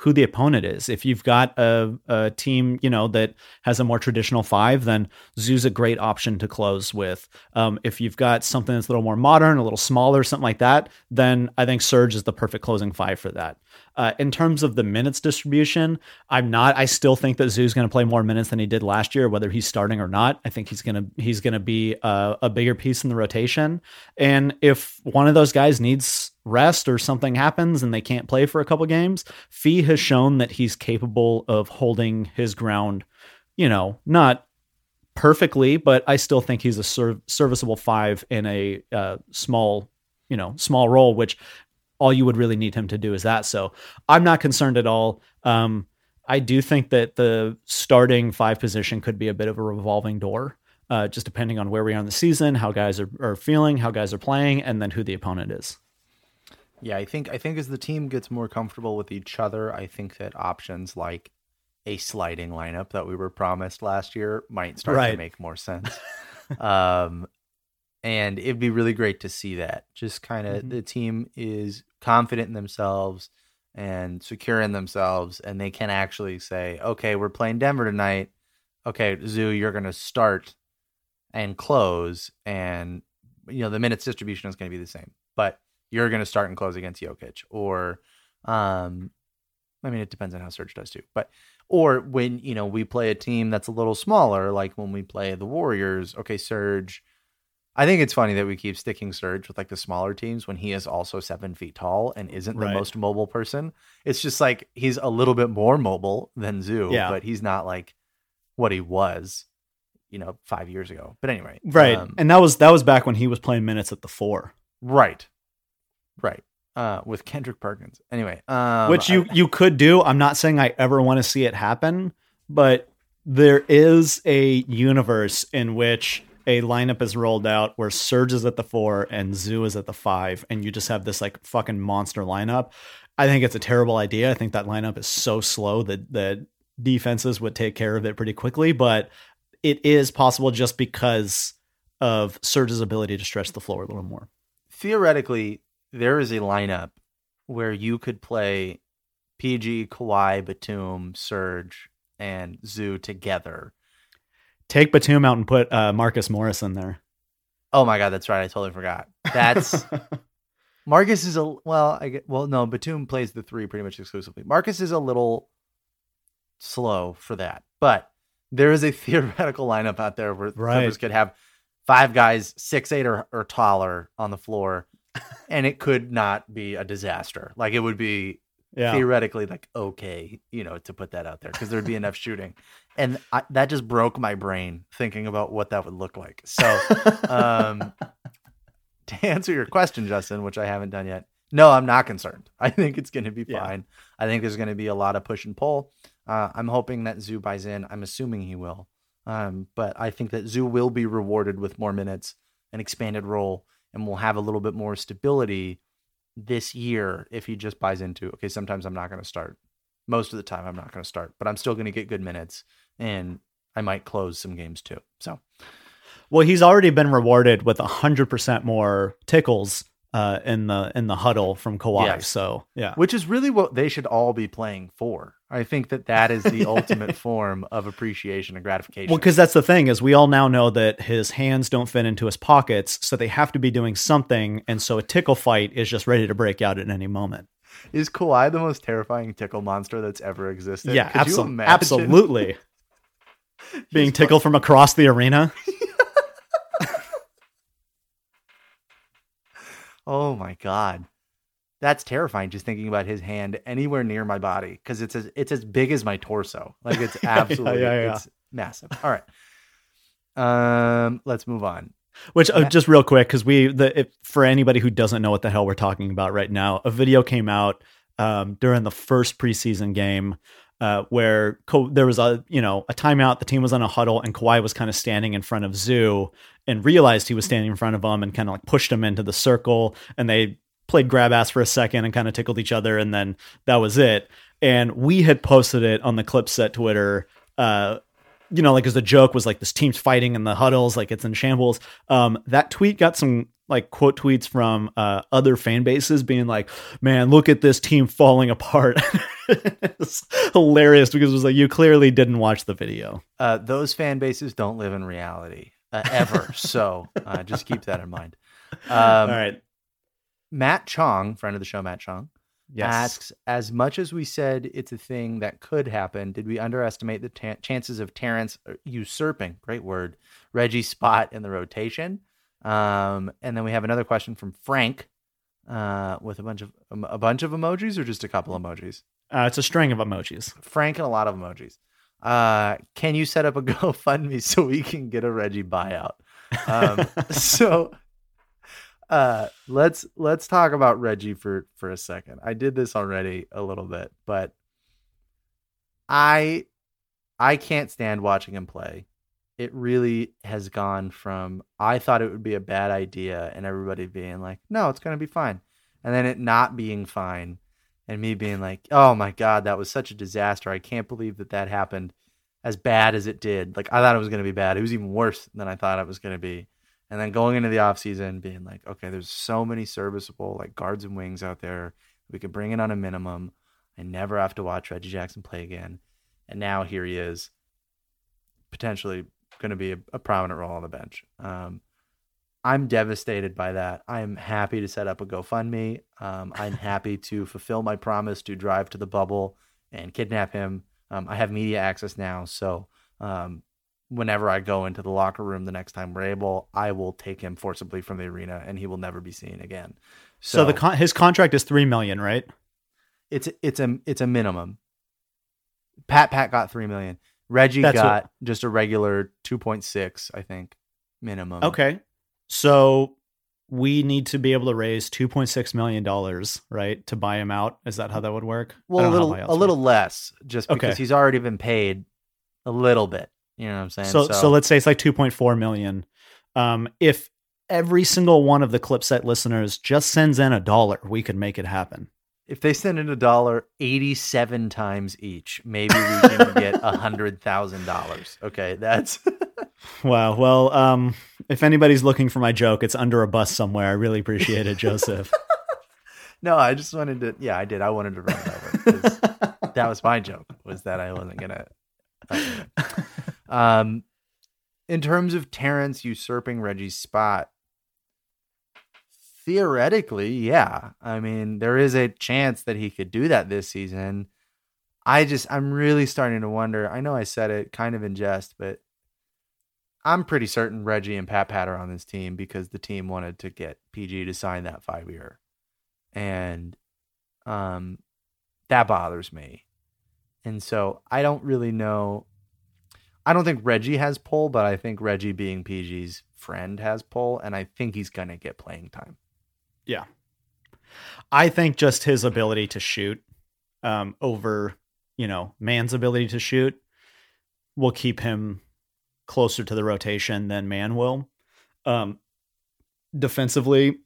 who the opponent is. If you've got a, a team, you know, that has a more traditional five, then Zu's a great option to close with. Um, if you've got something that's a little more modern, a little smaller, something like that, then I think Serge is the perfect closing five for that. Uh, in terms of the minutes distribution, I'm not. I still think that Zu's going to play more minutes than he did last year, whether he's starting or not. I think he's gonna he's gonna be a, a bigger piece in the rotation. And if one of those guys needs rest or something happens and they can't play for a couple games, Phee has shown that he's capable of holding his ground. You know, not perfectly, but I still think he's a serv- serviceable five in a uh, small, you know, small role, which all you would really need him to do is that. So I'm not concerned at all. Um, I do think that the starting five position could be a bit of a revolving door, uh, just depending on where we are in the season, how guys are, are feeling, how guys are playing, and then who the opponent is. Yeah, I think I think as the team gets more comfortable with each other, I think that options like a sliding lineup that we were promised last year might start right. to make more sense. um, and it'd be really great to see that. Just kind of mm-hmm. the team is confident in themselves and secure in themselves, and they can actually say, "Okay, we're playing Denver tonight. Okay, Zu, you're going to start and close, and you know the minutes distribution is going to be the same, but you're going to start and close against Jokic, or, um, I mean, it depends on how Serge does too, but." Or when you know we play a team that's a little smaller, like when we play the Warriors. Okay, Serge, I think it's funny that we keep sticking Serge with like the smaller teams when he is also seven feet tall and isn't the right. most mobile person. It's just like he's a little bit more mobile than Zu, yeah. but he's not like what he was, you know, five years ago. But anyway, right, um, and that was that was back when he was playing minutes at the four. Right, right. Uh, with Kendrick Perkins. Anyway, um, which you I, you could do. I'm not saying I ever want to see it happen, but there is a universe in which a lineup is rolled out where Serge is at the four and Zu is at the five, and you just have this like fucking monster lineup. I think it's a terrible idea. I think that lineup is so slow that that defenses would take care of it pretty quickly, but it is possible just because of Serge's ability to stretch the floor a little more. Theoretically, there is a lineup where you could play PG, Kawhi, Batum, Serge, and Zu together Take Batum out and put uh, Marcus Morris in there. Oh my god, that's right. I totally forgot. That's Marcus is a well. I get well. No, Batum plays the three pretty much exclusively. Marcus is a little slow for that, but there is a theoretical lineup out there where right. Clippers could have five guys six eight or, or taller on the floor, and it could not be a disaster. Like it would be yeah. theoretically like okay, you know, to put that out there because there'd be enough shooting and I, that just broke my brain thinking about what that would look like. So, um, to answer your question, Justin, which I haven't done yet, no, I'm not concerned. I think it's going to be fine. Yeah. I think there's going to be a lot of push and pull. Uh, I'm hoping that Zu buys in. I'm assuming he will. Um, but I think that Zu will be rewarded with more minutes, an expanded role, and we'll have a little bit more stability this year if he just buys into okay sometimes i'm not going to start most of the time I'm not going to start, but I'm still going to get good minutes and I might close some games too. So, well, he's already been rewarded with a hundred percent more tickles uh, in the in the huddle from Kawhi. Yes. So yeah, which is really what they should all be playing for. I think that that is the ultimate form of appreciation and gratification. Well, because that's the thing is we all now know that his hands don't fit into his pockets, so they have to be doing something, and so a tickle fight is just ready to break out at any moment. Is Kawhi the most terrifying tickle monster that's ever existed? Yeah, abso- absolutely. Being tickled from across the arena. oh my god. That's terrifying just thinking about his hand anywhere near my body because it's as it's as big as my torso. Like it's absolutely yeah, yeah, yeah. it's massive. All right. Um let's move on. Which uh, just real quick, because we the if, for anybody who doesn't know what the hell we're talking about right now, a video came out um, during the first preseason game uh, where Ka- there was a you know a timeout. The team was on a huddle, and Kawhi was kind of standing in front of Zu and realized he was standing in front of him and kind of like pushed him into the circle. And they played grab ass for a second and kind of tickled each other, and then that was it. And we had posted it on the Clipset Twitter. Uh, you know, like as the joke was like this team's fighting in the huddles, like it's in shambles. Um, that tweet got some like quote tweets from uh, other fan bases being like, "Man, look at this team falling apart." it's hilarious because it was like you clearly didn't watch the video. Uh, those fan bases don't live in reality uh, ever. so uh, just keep that in mind. Um, All right. Matt Chong, friend of the show, Matt Chong, Yes. asks as much as we said it's a thing that could happen did we underestimate the ta- chances of Terance uh, usurping great word reggie's spot in the rotation um, and then we have another question from frank uh, with a bunch of um, a bunch of emojis or just a couple emojis Uh, it's a string of emojis. frank and a lot of emojis uh, can you set up a gofundme so we can get a reggie buyout um, so uh let's let's talk about Reggie for for a second. I did this already a little bit, but I I can't stand watching him play. It really has gone from I thought it would be a bad idea and everybody being like, "No, it's going to be fine." And then it not being fine and me being like, "Oh my god, that was such a disaster. I can't believe that that happened as bad as it did." Like I thought it was going to be bad. It was even worse than I thought it was going to be and then going into the offseason being like okay there's so many serviceable like guards and wings out there we could bring in on a minimum i never have to watch reggie jackson play again and now here he is potentially going to be a, a, prominent role on the bench um, i'm devastated by that i'm happy to set up a gofundme um, i'm happy to fulfill my promise to drive to the bubble and kidnap him um, i have media access now so um, whenever I go into the locker room the next time we're able, I will take him forcibly from the arena and he will never be seen again. So, so the con- his contract is 3 million, right? It's it's a it's a minimum. Pat Pat got 3 million. Reggie That's got what... just a regular 2.6, I think, minimum. Okay. So we need to be able to raise 2.6 million dollars, right, to buy him out. Is that how that would work? Well, a little a little less just because okay. he's already been paid a little bit. You know what I'm saying? So, so, so let's say it's like 2.4 million. Um, if every single one of the Clipset listeners just sends in a dollar, we could make it happen. If they send in a dollar 87 times each, maybe we can get a hundred thousand dollars. Okay, that's wow. Well, um, if anybody's looking for my joke, it's under a bus somewhere. I really appreciate it, Joseph. no, I just wanted to. Yeah, I did. I wanted to run over. that was my joke. Was that I wasn't gonna. Um, in terms of Terance usurping Reggie's spot, theoretically, yeah. I mean, there is a chance that he could do that this season. I just, I'm really starting to wonder. I know I said it kind of in jest, but I'm pretty certain Reggie and Pat Pat are on this team because the team wanted to get PG to sign that five year. And um, that bothers me. And so I don't really know I don't think Reggie has pull, but I think Reggie being PG's friend has pull, and I think he's gonna get playing time. Yeah. I think just his ability to shoot um, over, you know, Mann's ability to shoot will keep him closer to the rotation than Mann will. Um, defensively,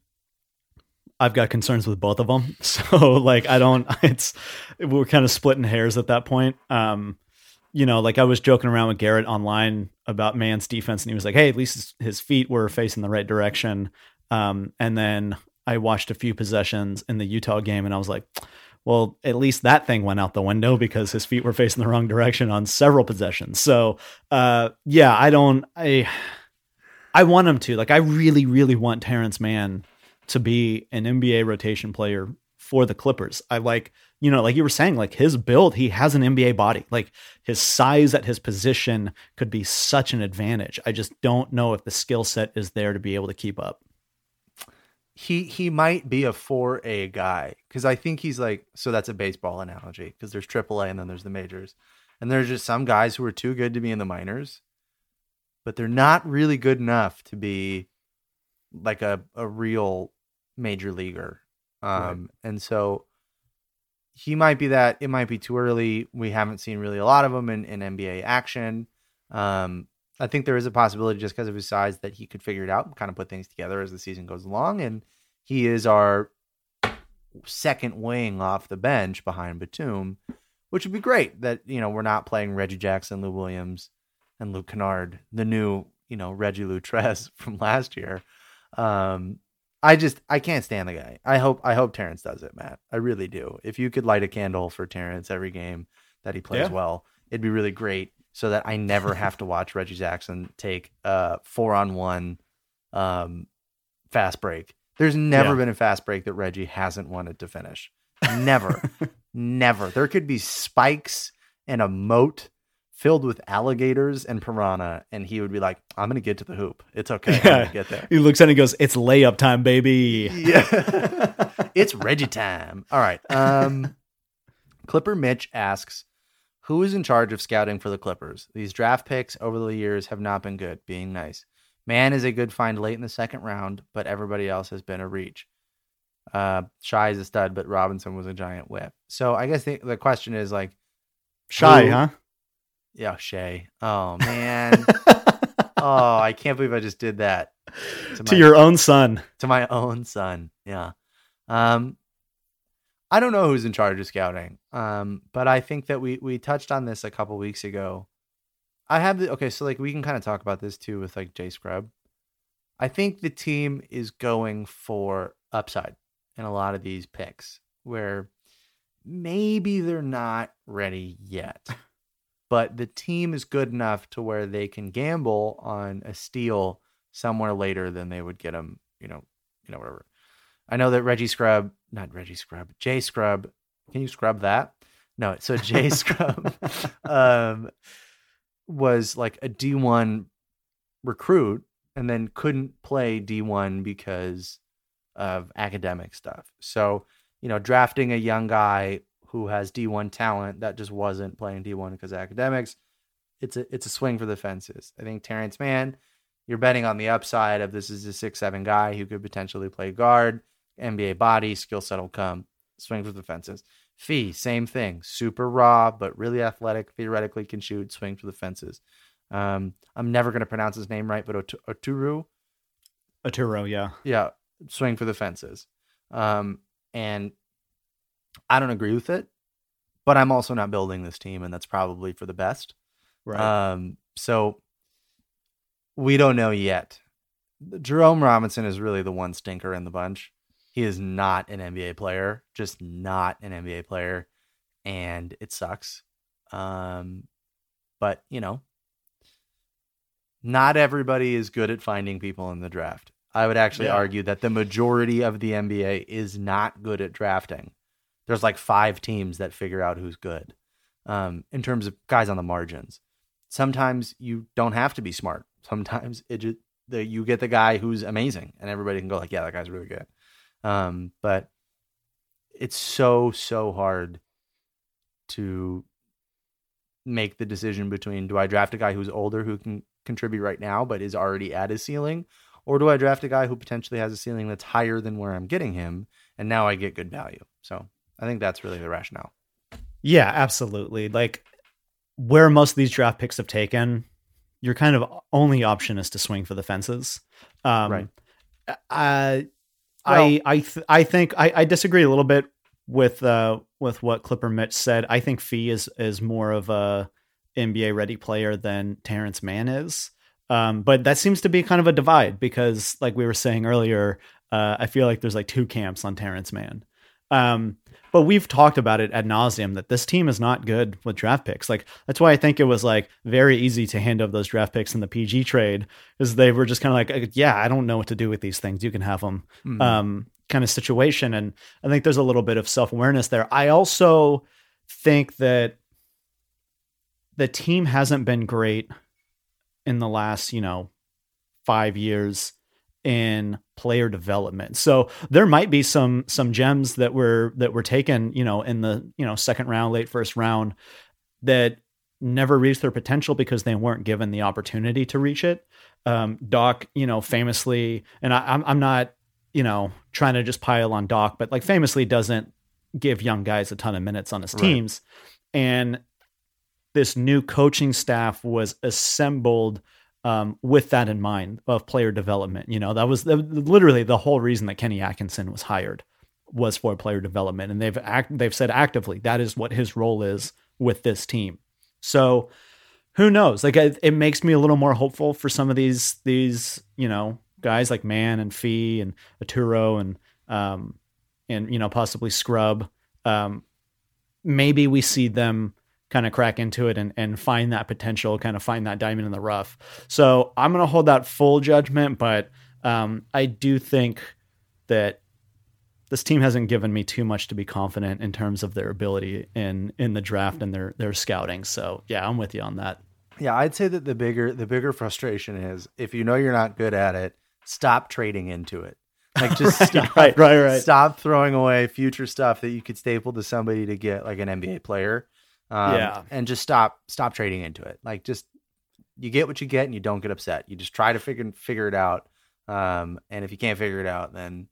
I've got concerns with both of them. So like I don't it's we're kind of splitting hairs at that point. Um you know, like I was joking around with Garrett online about Mann's defense, and he was like, "Hey, at least his, feet were facing the right direction." Um, and then I watched a few possessions in the Utah game, and I was like, "Well, at least that thing went out the window because his feet were facing the wrong direction on several possessions." So, uh, yeah, I don't, I, I want him to. Like, I really, really want Terance Mann to be an NBA rotation player for the Clippers. I like you know, like you were saying, like his build, he has an NBA body. Like his size at his position could be such an advantage. I just don't know if the skill set is there to be able to keep up. He he might be a 4A guy because I think he's like so that's a baseball analogy because there's AAA and then there's the majors. And there's just some guys who are too good to be in the minors, but they're not really good enough to be like a, a real major leaguer. Um, right. and so he might be that. It might be too early. We haven't seen really a lot of him in, in NBA action. Um, I think there is a possibility just because of his size that he could figure it out and kind of put things together as the season goes along. And he is our second wing off the bench behind Batum, which would be great that, you know, we're not playing Reggie Jackson, Lou Williams, and Luke Kennard, the new, you know, Reggie Lou Trez from last year. Um, I just I can't stand the guy. I hope I hope Terance does it, Matt. I really do. If you could light a candle for Terance every game that he plays Yeah. well, it'd be really great. So that I never have to watch Reggie Jackson take a four on one um, fast break. There's never Yeah. been a fast break that Reggie hasn't wanted to finish. Never, never. There could be spikes and a moat filled with alligators and piranha, and he would be like, "I'm gonna get to the hoop. It's okay. I'm Yeah. get there." He looks at it and goes, "It's layup time, baby." Yeah. it's Reggie time. All right. Um Clipper Mitch asks, who is in charge of scouting for the Clippers? These draft picks over the years have not been good, being nice. Mann is a good find late in the second round, but everybody else has been a reach. Uh Shy is a stud, but Robinson was a giant whip. So I guess the, the question is like, Shy, Who- huh? yeah, Shay. Oh man. oh, I can't believe I just did that. to my- your own son. to my own son. Yeah. Um I don't know who's in charge of scouting. Um but I think that we we touched on this a couple weeks ago. I have the okay, so like we can kind of talk about this too with like Jay Scrubb. I think the team is going for upside in a lot of these picks where maybe they're not ready yet. But the team is good enough to where they can gamble on a steal somewhere later than they would get them, you know, you know, whatever. I know that Reggie Scrub, not Reggie Scrub, Jay Scrubb. Can you scrub that? No, so Jay Scrubb um, was like a D1 recruit and then couldn't play D1 because of academic stuff. So, you know, drafting a young guy who has D1 talent that just wasn't playing D1 because of academics, it's a it's a swing for the fences. I think Terance Mann, you're betting on the upside of this is a six seven guy who could potentially play guard, NBA body, skill set will come. Swing for the fences. Fee, same thing. Super raw, but really athletic. Theoretically can shoot. Swing for the fences. Um, I'm never going to pronounce his name right, but Ot- Oturu, Aturo, yeah. yeah, swing for the fences. Um, and I don't agree with it, but I'm also not building this team, and that's probably for the best. Right. Um, so we don't know yet. Jerome Robinson is really the one stinker in the bunch. He is not an NBA player, just not an NBA player, and it sucks. Um, but you know, not everybody is good at finding people in the draft. I would actually Yeah. argue that the majority of the NBA is not good at drafting. There's like five teams that figure out who's good um, in terms of guys on the margins. Sometimes you don't have to be smart. Sometimes it just the, you get the guy who's amazing, and everybody can go like, "Yeah, that guy's really good." Um, but it's so so hard to make the decision between do I draft a guy who's older who can contribute right now but is already at his ceiling, or do I draft a guy who potentially has a ceiling that's higher than where I'm getting him, and now I get good value. So I think that's really the rationale. Yeah, absolutely. Like where most of these draft picks have taken, your kind of only option is to swing for the fences. Um, Right. I, Well- I, I, th- I think I, I disagree a little bit with uh with what Clipper Mitch said. I think Fee is is more of a NBA ready player than Terance Mann is. Um, but that seems to be kind of a divide because, like we were saying earlier, uh, I feel like there's like two camps on Terance Mann. Um, but we've talked about it ad nauseum that this team is not good with draft picks. Like that's why I think it was like very easy to hand over those draft picks in the PG trade, is they were just kind of like, uh, yeah, I don't know what to do with these things. You can have them, Mhm. um, kind of situation. And I think there's a little bit of self awareness there. I also think that the team hasn't been great in the last, you know, five years in player development. So there might be some some gems that were that were taken, you know, in the, you know, second round, late first round that never reached their potential because they weren't given the opportunity to reach it. Um, Doc, you know, famously, and I, I'm I'm not, you know, trying to just pile on Doc, but like famously doesn't give young guys a ton of minutes on his Right. teams. And this new coaching staff was assembled um, with that in mind of player development. You know, that was the, literally the whole reason that Kenny Atkinson was hired was for player development, and they've act they've said actively that is what his role is with this team. So who knows? Like it, it makes me a little more hopeful for some of these these you know guys like Mann and Fee and Aturo and um, and you know possibly Scrubb. Um, maybe we see them kind of crack into it and, and find that potential, kind of find that diamond in the rough. So I'm going to hold that full judgment, but um, I do think that this team hasn't given me too much to be confident in terms of their ability in in the draft and their their scouting. So yeah, I'm with you on that. Yeah, I'd say that the bigger the bigger frustration is if you know you're not good at it, stop trading into it. Like just right, stop, right, right, right. stop throwing away future stuff that you could staple to somebody to get like an NBA player. Um, Yeah. and just stop stop trading into it. Like just you get what you get and you don't get upset. You just try to figure figure it out. Um, and if you can't figure it out, then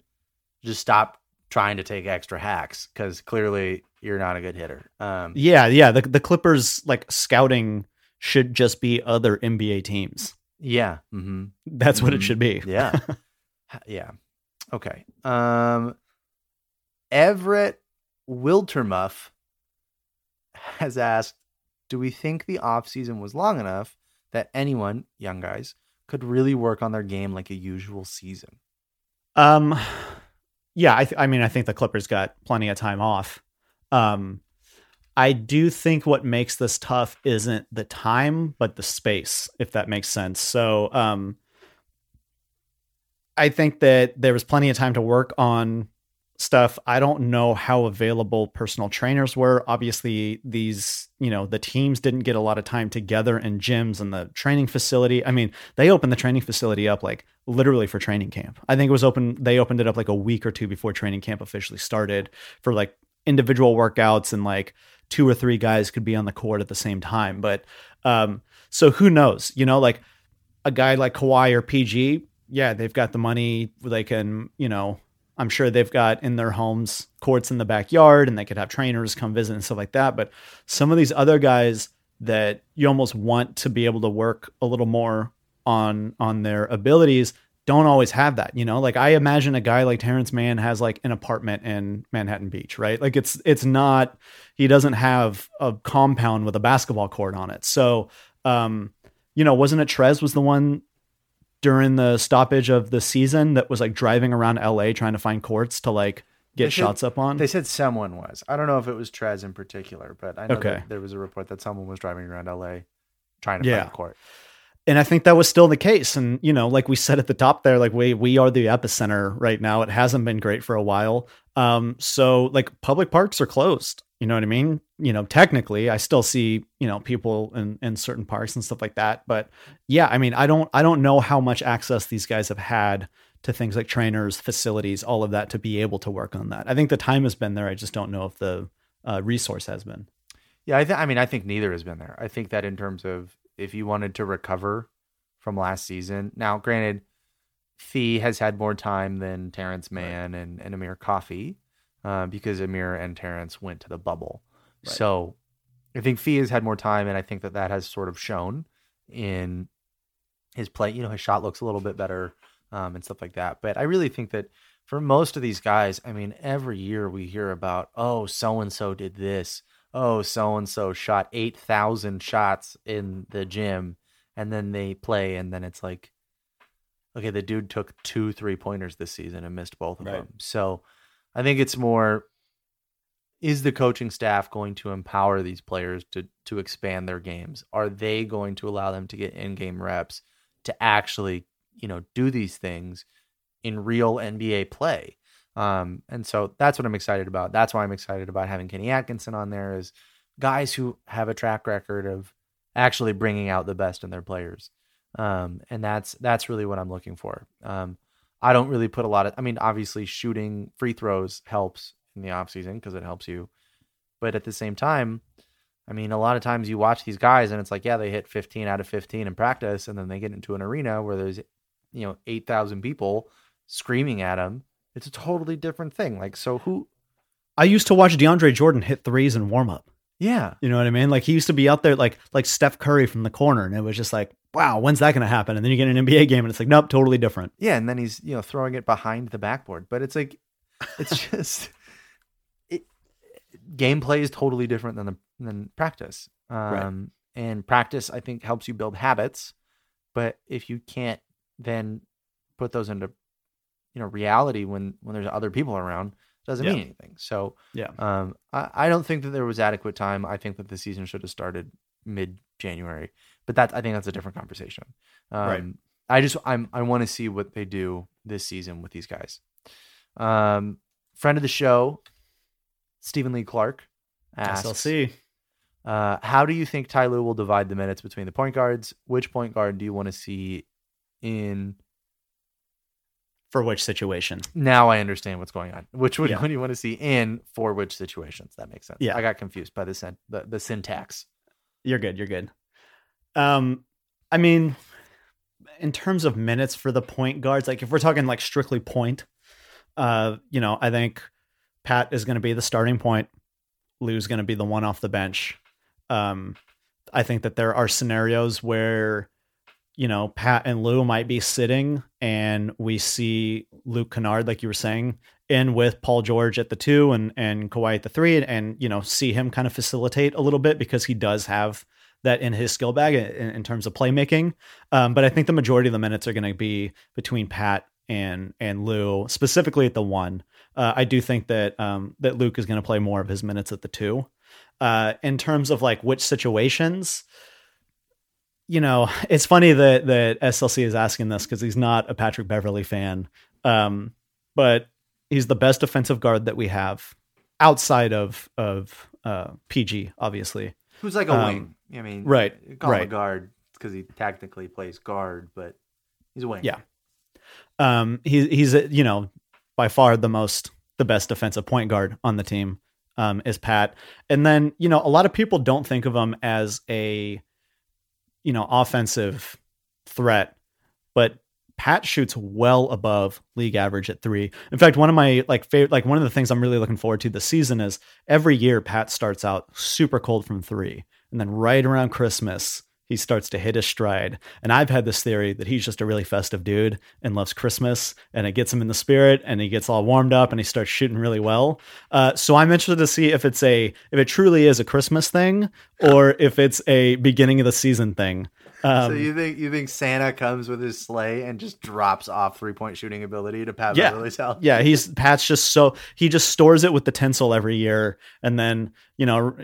just stop trying to take extra hacks because clearly you're not a good hitter. Um, Yeah, yeah. The the Clippers like scouting should just be other NBA teams. yeah. hmm That's what it Mhm. should be. Yeah. yeah. Okay. Um Everett Wiltermuff has asked, do we think the offseason was long enough that anyone, young guys, could really work on their game like a usual season? Um, yeah, I, th- I mean, I think the Clippers got plenty of time off. Um, I do think what makes this tough isn't the time, but the space, if that makes sense. So, um, I think that there was plenty of time to work on stuff. I don't know how available personal trainers were. Obviously, these, you know, the teams didn't get a lot of time together in gyms and the training facility. I mean, they opened the training facility up like literally for training camp. I think it was open, they opened it up like a week or two before training camp officially started for like individual workouts and like two or three guys could be on the court at the same time. But um, so who knows? You know, like a guy like Kawhi or PG, yeah, they've got the money. They can, you know, I'm sure they've got in their homes courts in the backyard and they could have trainers come visit and stuff like that. But some of these other guys that you almost want to be able to work a little more on on their abilities don't always have that. You know, like I imagine a guy like Terance Mann has like an apartment in Manhattan Beach, right? Like it's it's not he doesn't have a compound with a basketball court on it. So um, you know, wasn't it Trez was the one during the stoppage of the season that was like driving around LA trying to find courts to like get They said- shots up on? They said someone was. I don't know if it was Trez in particular, but I know Okay. that there was a report that someone was driving around LA trying to Yeah. find a court. and I think that was still the case. And you know, like we said at the top there, like we we are the epicenter right now. It hasn't been great for a while. Um, so like public parks are closed. You know what I mean? You know, technically, I still see you know people in in certain parks and stuff like that. But yeah, I mean, I don't I don't know how much access these guys have had to things like trainers, facilities, all of that to be able to work on that. I think the time has been there. I just don't know if the uh, resource has been. Yeah, I, th- I mean, I think neither has been there. I think that in terms of if you wanted to recover from last season, now granted, Fee has had more time than Terance Mann and, and Amir Coffey uh, because Amir and Terance went to the bubble. Right. So I think Fee has had more time, and I think that that has sort of shown in his play. You know, his shot looks a little bit better um, and stuff like that. But I really think that for most of these guys, I mean, every year we hear about, oh, so and so did this. Oh, so and so shot 8,000 shots in the gym. And then they play, and then it's like, okay, the dude took two three pointers this season and missed both of Right. them. So I think it's more is the coaching staff going to empower these players to to expand their games? Are they going to allow them to get in-game reps to actually, you know, do these things in real NBA play? Um, and so that's what I'm excited about. That's why I'm excited about having Kenny Atkinson on there is guys who have a track record of actually bringing out the best in their players. Um, and that's that's really what I'm looking for. Um, I don't really put a lot of I mean obviously shooting free throws helps in the off season because it helps you. But at the same time, I mean a lot of times you watch these guys and it's like yeah, they hit 15 out of 15 in practice and then they get into an arena where there's you know 8,000 people screaming at them. It's a totally different thing. Like so who I used to watch DeAndre Jordan hit threes in warm up. yeah. You know what I mean? Like he used to be out there like like Steph Curry from the corner, and it was just like, wow, when's that going to happen? And then you get an NBA game, and it's like, nope, totally different. Yeah, and then he's you know throwing it behind the backboard, but it's like it's just it gameplay is totally different than the than practice. Um and practice I think helps you build habits, but if you can't then put those into you know reality when when there's other people around doesn't Yeah. mean anything. So Yeah. um, I, I don't think that there was adequate time. I think that the season should have started mid January, but that I think that's a different conversation. Um, Right. I just I'm I want to see what they do this season with these guys. Um, friend of the show, Stephen Lee Clark asks, SLC. uh, how do you think Ty Lue will divide the minutes between the point guards? Which point guard do you want to see in? For which situation? Now I understand what's going on. Which Yeah. one do you want to see in for which situations? That makes sense. Yeah. I got confused by the sen- the, the syntax. You're good. You're good. Um, I mean, in terms of minutes for the point guards, like if we're talking like strictly point, uh, you know, I think Pat is going to be the starting point. Lou's going to be the one off the bench. Um, I think that there are scenarios where, you know, Pat and Lou might be sitting and we see Luke Kennard, like you were saying, in with Paul George at the two and, and Kawhi at the three and, and, you know, see him kind of facilitate a little bit because he does have that in his skill bag in, in terms of playmaking. Um, but I think the majority of the minutes are going to be between Pat and and Lou, specifically at the one. Uh, I do think that um, that Luke is going to play more of his minutes at the two. Uh, in terms of like which situations, you know, it's funny that that SLC is asking this because he's not a Patrick Beverley fan, um, but he's the best defensive guard that we have outside of of uh, PG, obviously. Who's like a Um, wing? I mean, right, Call him a right. guard because he technically plays guard, but he's a wing. Yeah. Um, he, he's you know by far the most the best defensive point guard on the team um, is Pat, and then you know a lot of people don't think of him as a you know offensive threat, but Pat shoots well above league average at three. In fact, one of my like favorite, like one of the things I'm really looking forward to this season is every year Pat starts out super cold from three, and then right around Christmas he starts to hit his stride. And I've had this theory that he's just a really festive dude and loves Christmas, and it gets him in the spirit, and he gets all warmed up, and he starts shooting really well. Uh, so I'm interested to see if it's a if it truly is a Christmas thing or if it's a beginning of the season thing. Um, so you think you think Santa comes with his sleigh and just drops off three point shooting ability to Pat Yeah. Beverley's house? yeah, he's Pat's just so he just stores it with the tinsel every year, and then you know,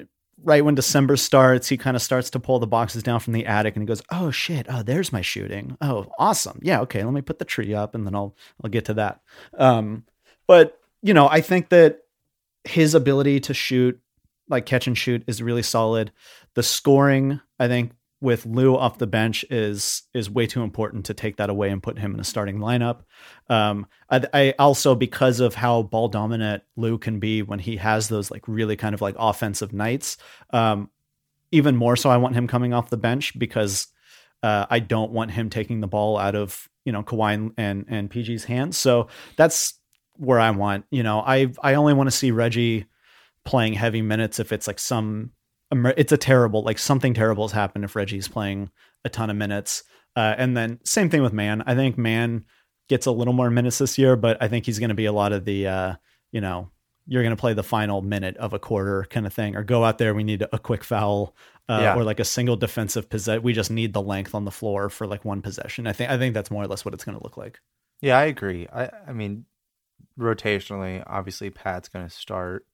right when December starts, he kind of starts to pull the boxes down from the attic, and he goes, "Oh shit! Oh, there's my shooting. Oh, awesome. Yeah, okay. Let me put the tree up, and then I'll I'll get to that." Um, but you know, I think that his ability to shoot, like catch and shoot, is really solid. The scoring, I think, with Lou off the bench is is way too important to take that away and put him in a starting lineup. Um, I, I also because of how ball dominant Lou can be when he has those like really kind of like offensive nights. Um, even more so, I want him coming off the bench because uh, I don't want him taking the ball out of you know Kawhi and and, PG's hands. So that's where I want. You know, I I only want to see Reggie playing heavy minutes if it's like some it's a terrible like something terrible has happened if Reggie's playing a ton of minutes. Uh, and then same thing with Mann. I think Mann gets a little more minutes this year, but I think he's going to be a lot of the uh, you know you're going to play the final minute of a quarter kind of thing, or go out there. We need a quick foul. Uh, Yeah. Or like a single defensive possession. We just need the length on the floor for like one possession. I think I think that's more or less what it's going to look like. Yeah, I agree. I I mean, rotationally, obviously Pat's going to start,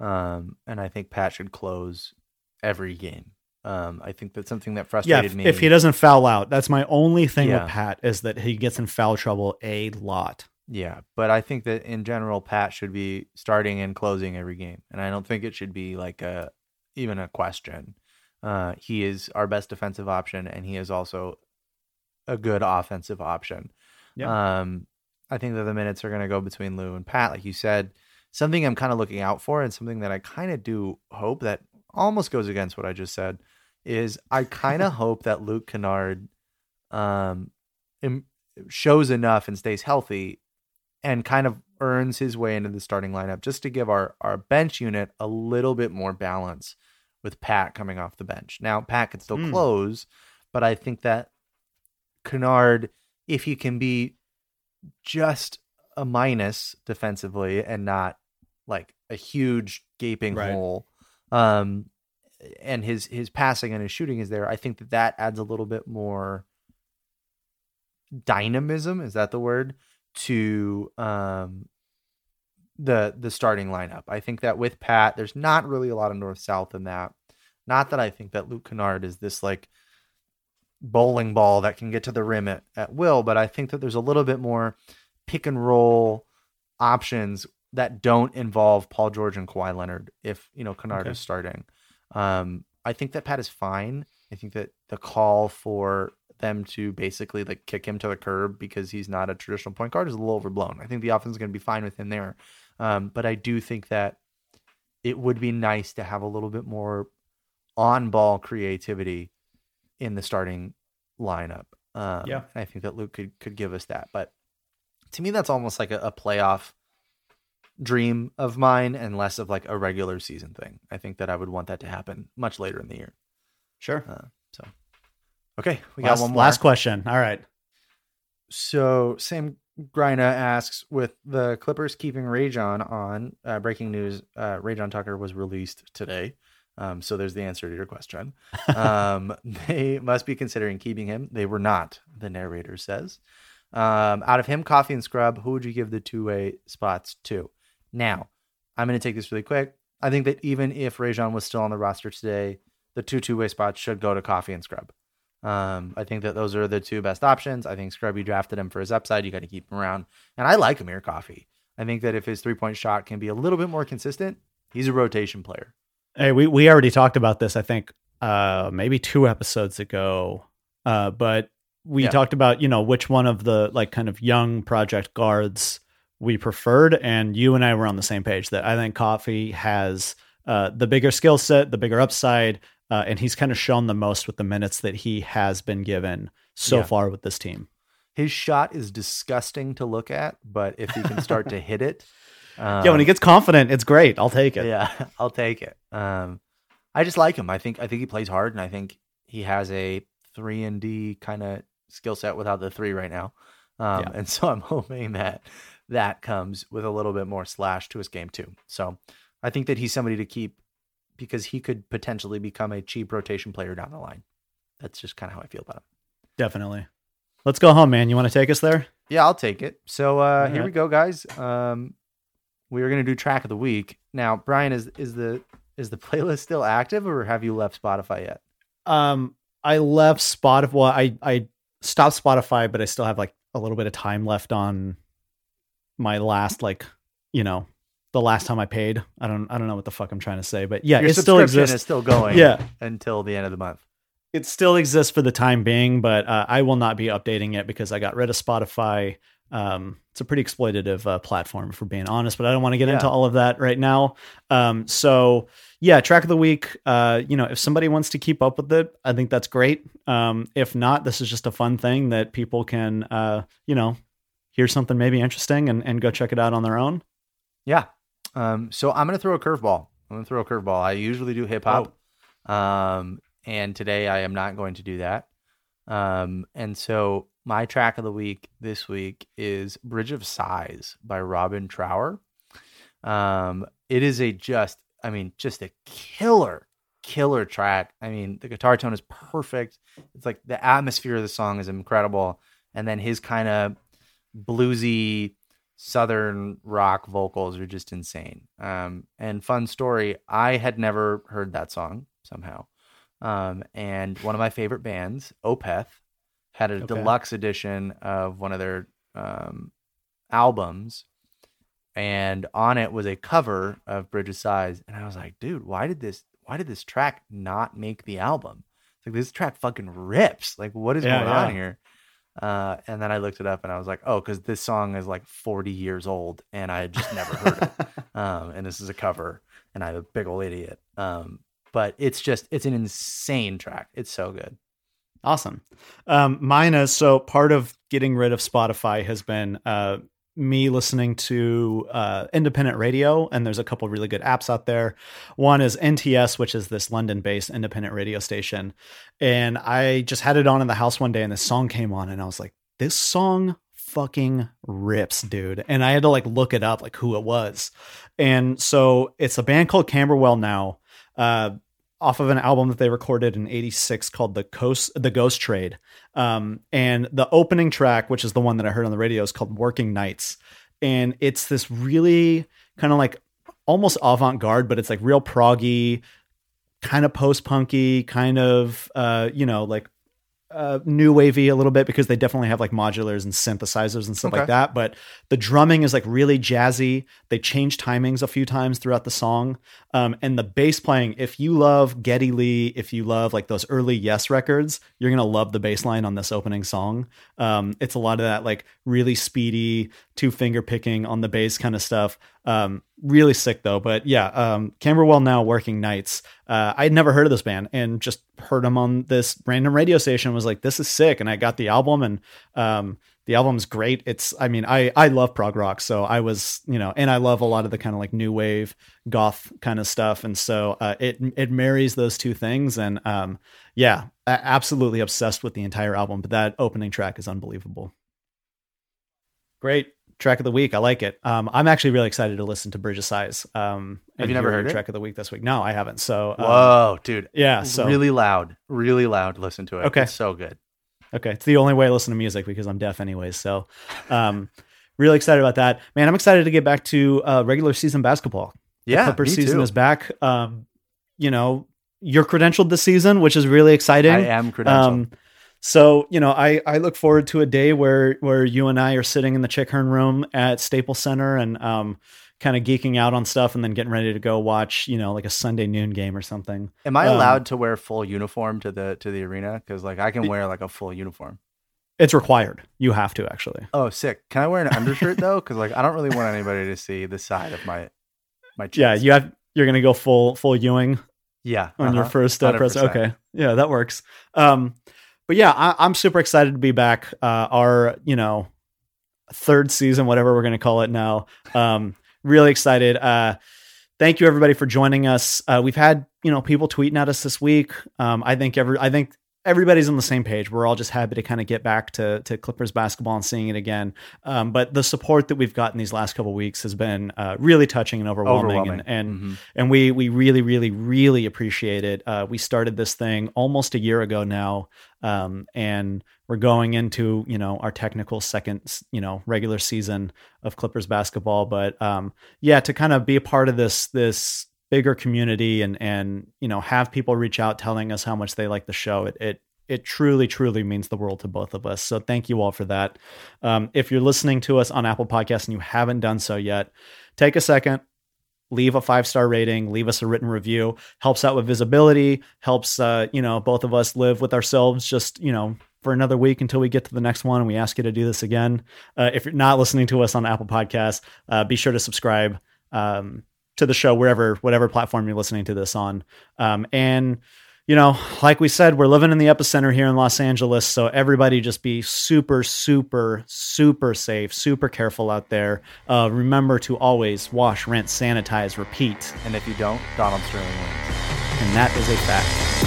um, and I think Pat should close every game. Um, I think that's something that Yeah, frustrated if, me. if he doesn't foul out, that's my only thing Yeah. with Pat is that he gets in foul trouble a lot. Yeah, but I think that in general, Pat should be starting and closing every game, and I don't think it should be like a even a question. Uh, he is our best defensive option, and he is also a good offensive option. Yeah. Um, I think that the minutes are going to go between Lou and Pat, like you said. Something I'm kind of looking out for, and something that I kind of do hope that almost goes against what I just said, is I kind of hope that Luke Kennard um, im- shows enough and stays healthy and kind of earns his way into the starting lineup just to give our, our bench unit a little bit more balance with Pat coming off the bench. Now, Pat can still Mm. close, but I think that Kennard, if he can be just a minus defensively and not like a huge gaping Right. hole, um, and his his passing and his shooting is there, I think that that adds a little bit more dynamism is that the word to um the the starting lineup. I think that with Pat, there's not really a lot of north south in that. Not that I think that Luke Kennard is this like bowling ball that can get to the rim at, at will, but I think that there's a little bit more pick and roll options that don't involve Paul George and Kawhi Leonard if you know Kennard Okay. is starting. Um, I think that Pat is fine. I think that the call for them to basically like kick him to the curb because he's not a traditional point guard is a little overblown. I think the offense is going to be fine with him there, um, but I do think that it would be nice to have a little bit more on-ball creativity in the starting lineup. Um, Yeah. and I think that Luke could could give us that. But to me, that's almost like a, a playoff dream of mine, and less of like a regular season thing. I think that I would want that to happen much later in the year. Sure. So, okay, we got one more. last question. All right. So Sam Grina asks, with the Clippers keeping Rayjon on, uh, breaking news: uh, Rayjon Tucker was released today. Um, so there's the answer to your question. Um, they must be considering keeping him. They were not. The narrator says. Um, out of him, Coffey and Scrubb, who would you give the two way spots to? Now, I'm going to take this really quick. I think that even if Rayjon was still on the roster today, the two two way spots should go to Coffey and Scrubb. Um, I think that those are the two best options. I think Scrubby drafted him for his upside. You got to keep him around. And I like Amir Coffey. I think that if his three point shot can be a little bit more consistent, he's a rotation player. Hey, we, we already talked about this, I think, uh, maybe two episodes ago. Uh, but we Yeah. talked about, you know, which one of the like kind of young project guards we preferred. And you and I were on the same page that I think Coffey has uh, the bigger skill set, the bigger upside. Uh, and he's kind of shown the most with the minutes that he has been given so Yeah. far with this team. His shot is disgusting to look at, but if he can start to hit it, um, yeah, when he gets confident, it's great. I'll take it. Yeah, I'll take it. Um, I just like him. I think I think he plays hard, and I think he has a three and D kind of skill set without the three right now. Um, Yeah. And so I'm hoping that that comes with a little bit more slash to his game too. So I think that he's somebody to keep because he could potentially become a cheap rotation player down the line. That's just kind of how I feel about him. Definitely. Let's go home, man. You want to take us there? Yeah, I'll take it. So uh, here Alright. we go, guys. Um, we are going to do track of the week now. Brian, is is the is the playlist still active, or have you left Spotify yet? Um, I left Spotify. Well, I I stopped Spotify, but I still have like a little bit of time left on my last like you know the last time I paid. I don't I don't know what the fuck I'm trying to say, but yeah, Your it still exists. is still going. Yeah. until the end of the month. it still exists for the time being, but uh, I will not be updating it because I got rid of Spotify. Um, it's a pretty exploitative uh, platform, for being honest, but I don't want to get Yeah. into all of that right now. Um, so yeah, track of the week. Uh, you know, if somebody wants to keep up with it, I think that's great. Um, if not, this is just a fun thing that people can, uh, you know, hear something maybe interesting and, and go check it out on their own. Yeah. Um, so I'm gonna throw a curveball. I'm gonna throw a curveball. I usually do hip hop. Um, and today I am not going to do that. Um, and so my track of the week this week is Bridge of Sighs by Robin Trower. Um, it is a just, I mean, just a killer, killer track. I mean, the guitar tone is perfect. It's like the atmosphere of the song is incredible. And then his kind of bluesy southern rock vocals are just insane. Um, and fun story, I had never heard that song somehow. Um, and one of my favorite bands, Opeth, had a Okay. deluxe edition of one of their um, albums, and on it was a cover of Bridge of Sighs. And I was like, dude, why did this? Why did this track not make the album? It's like this track fucking rips. Like, what is Yeah, going yeah. on here? Uh, and then I looked it up and I was like, oh, because this song is like 40 years old and I had just never heard it. Um, and this is a cover and I'm a big old idiot. Um, but it's just, it's an insane track. It's so good. Awesome. Um, mine is so part of getting rid of Spotify has been uh, me listening to uh, independent radio, and there's a couple really good apps out there. One is NTS, which is this London-based independent radio station, and I just had it on in the house one day, and this song came on, and I was like, "This song fucking rips, dude!" And I had to like look it up, like who it was, and so it's a band called Camberwell now. Uh, off of an album that they recorded in 86 called the Ghost the Ghost Trade. Um, and the opening track, which is the one that I heard on the radio, is called Working Nights. And it's this really kind of like almost avant-garde, but it's like real proggy, kind of post-punky, kind of uh, you know, like uh, new wavy a little bit because they definitely have like modulars and synthesizers and stuff Okay. like that. But the drumming is like really jazzy. They change timings a few times throughout the song. Um, and the bass playing, if you love Geddy Lee, if you love like those early Yes records, you're going to love the bass line on this opening song. Um, it's a lot of that like really speedy, two finger picking on the bass kind of stuff. Um, really sick though. But yeah, um, Camberwell now working nights. Uh, I'd never heard of this band and just heard them on this random radio station. Was like, this is sick, and I got the album, and um, the album's great. It's, I mean, I I love prog rock, so I was, you know, and I love a lot of the kind of like new wave goth kind of stuff, and so uh, it it marries those two things, and um, yeah, absolutely obsessed with the entire album. But that opening track is unbelievable. Great track of the week. I like it. Um, I'm actually really excited to listen to Bridge of Sighs. Um, Have you never heard your it? track of the week this week? No, I haven't. So um, Whoa, dude. yeah. So really loud, really loud. Listen to it. Okay. It's so good. Okay, it's the only way I listen to music because I'm deaf anyways. So, um, really excited about that, man. I'm excited to get back to uh, regular season basketball. The Yeah, Clippers me season too. is back. Um, you know, you're credentialed this season, which is really exciting. I am credentialed. Um, so you know, I I look forward to a day where where you and I are sitting in the Chick Hearn room at Staples Center and um, kind of geeking out on stuff, and then getting ready to go watch you know like a Sunday noon game or something. Am I um, allowed to wear full uniform to the to the arena? Because like I can wear like a full uniform. It's required. You have to actually. Oh, sick! Can I wear an undershirt though? Because like I don't really want anybody to see the side of my my chest. Yeah, you have. You're gonna go full full Ewing yeah on your uh-huh. first uh, press. Okay, yeah, that works. Um, but yeah, I, I'm super excited to be back. Uh, our you know third season, whatever we're gonna call it now. Um, really excited. Uh, thank you everybody for joining us. Uh, we've had you know people tweeting at us this week. Um, I think every I think everybody's on the same page. We're all just happy to kind of get back to to Clippers basketball and seeing it again. Um, but the support that we've gotten these last couple weeks has been uh, really touching and overwhelming, Overwhelming. and and Mhm. and we we really really really appreciate it. Uh, we started this thing almost a year ago now, um, and we're going into you know our technical second you know regular season of Clippers basketball. But um, yeah, to kind of be a part of this this bigger community and and you know have people reach out telling us how much they like the show. It it it truly truly means the world to both of us. So thank you all for that. Um, if you're listening to us on Apple Podcasts and you haven't done so yet, take a second leave a five star rating leave us a written review helps out with visibility helps uh you know both of us live with ourselves just you know for another week until we get to the next one and we ask you to do this again uh, if you're not listening to us on apple podcasts uh, be sure to subscribe um, to the show wherever whatever platform you're listening to this on. Um, and you know like we said we're living in the epicenter here in los angeles so everybody just be super super super safe super careful out there. Uh, remember to always wash rinse sanitize repeat. And if you don't, Donald Sterling wins. and that is a fact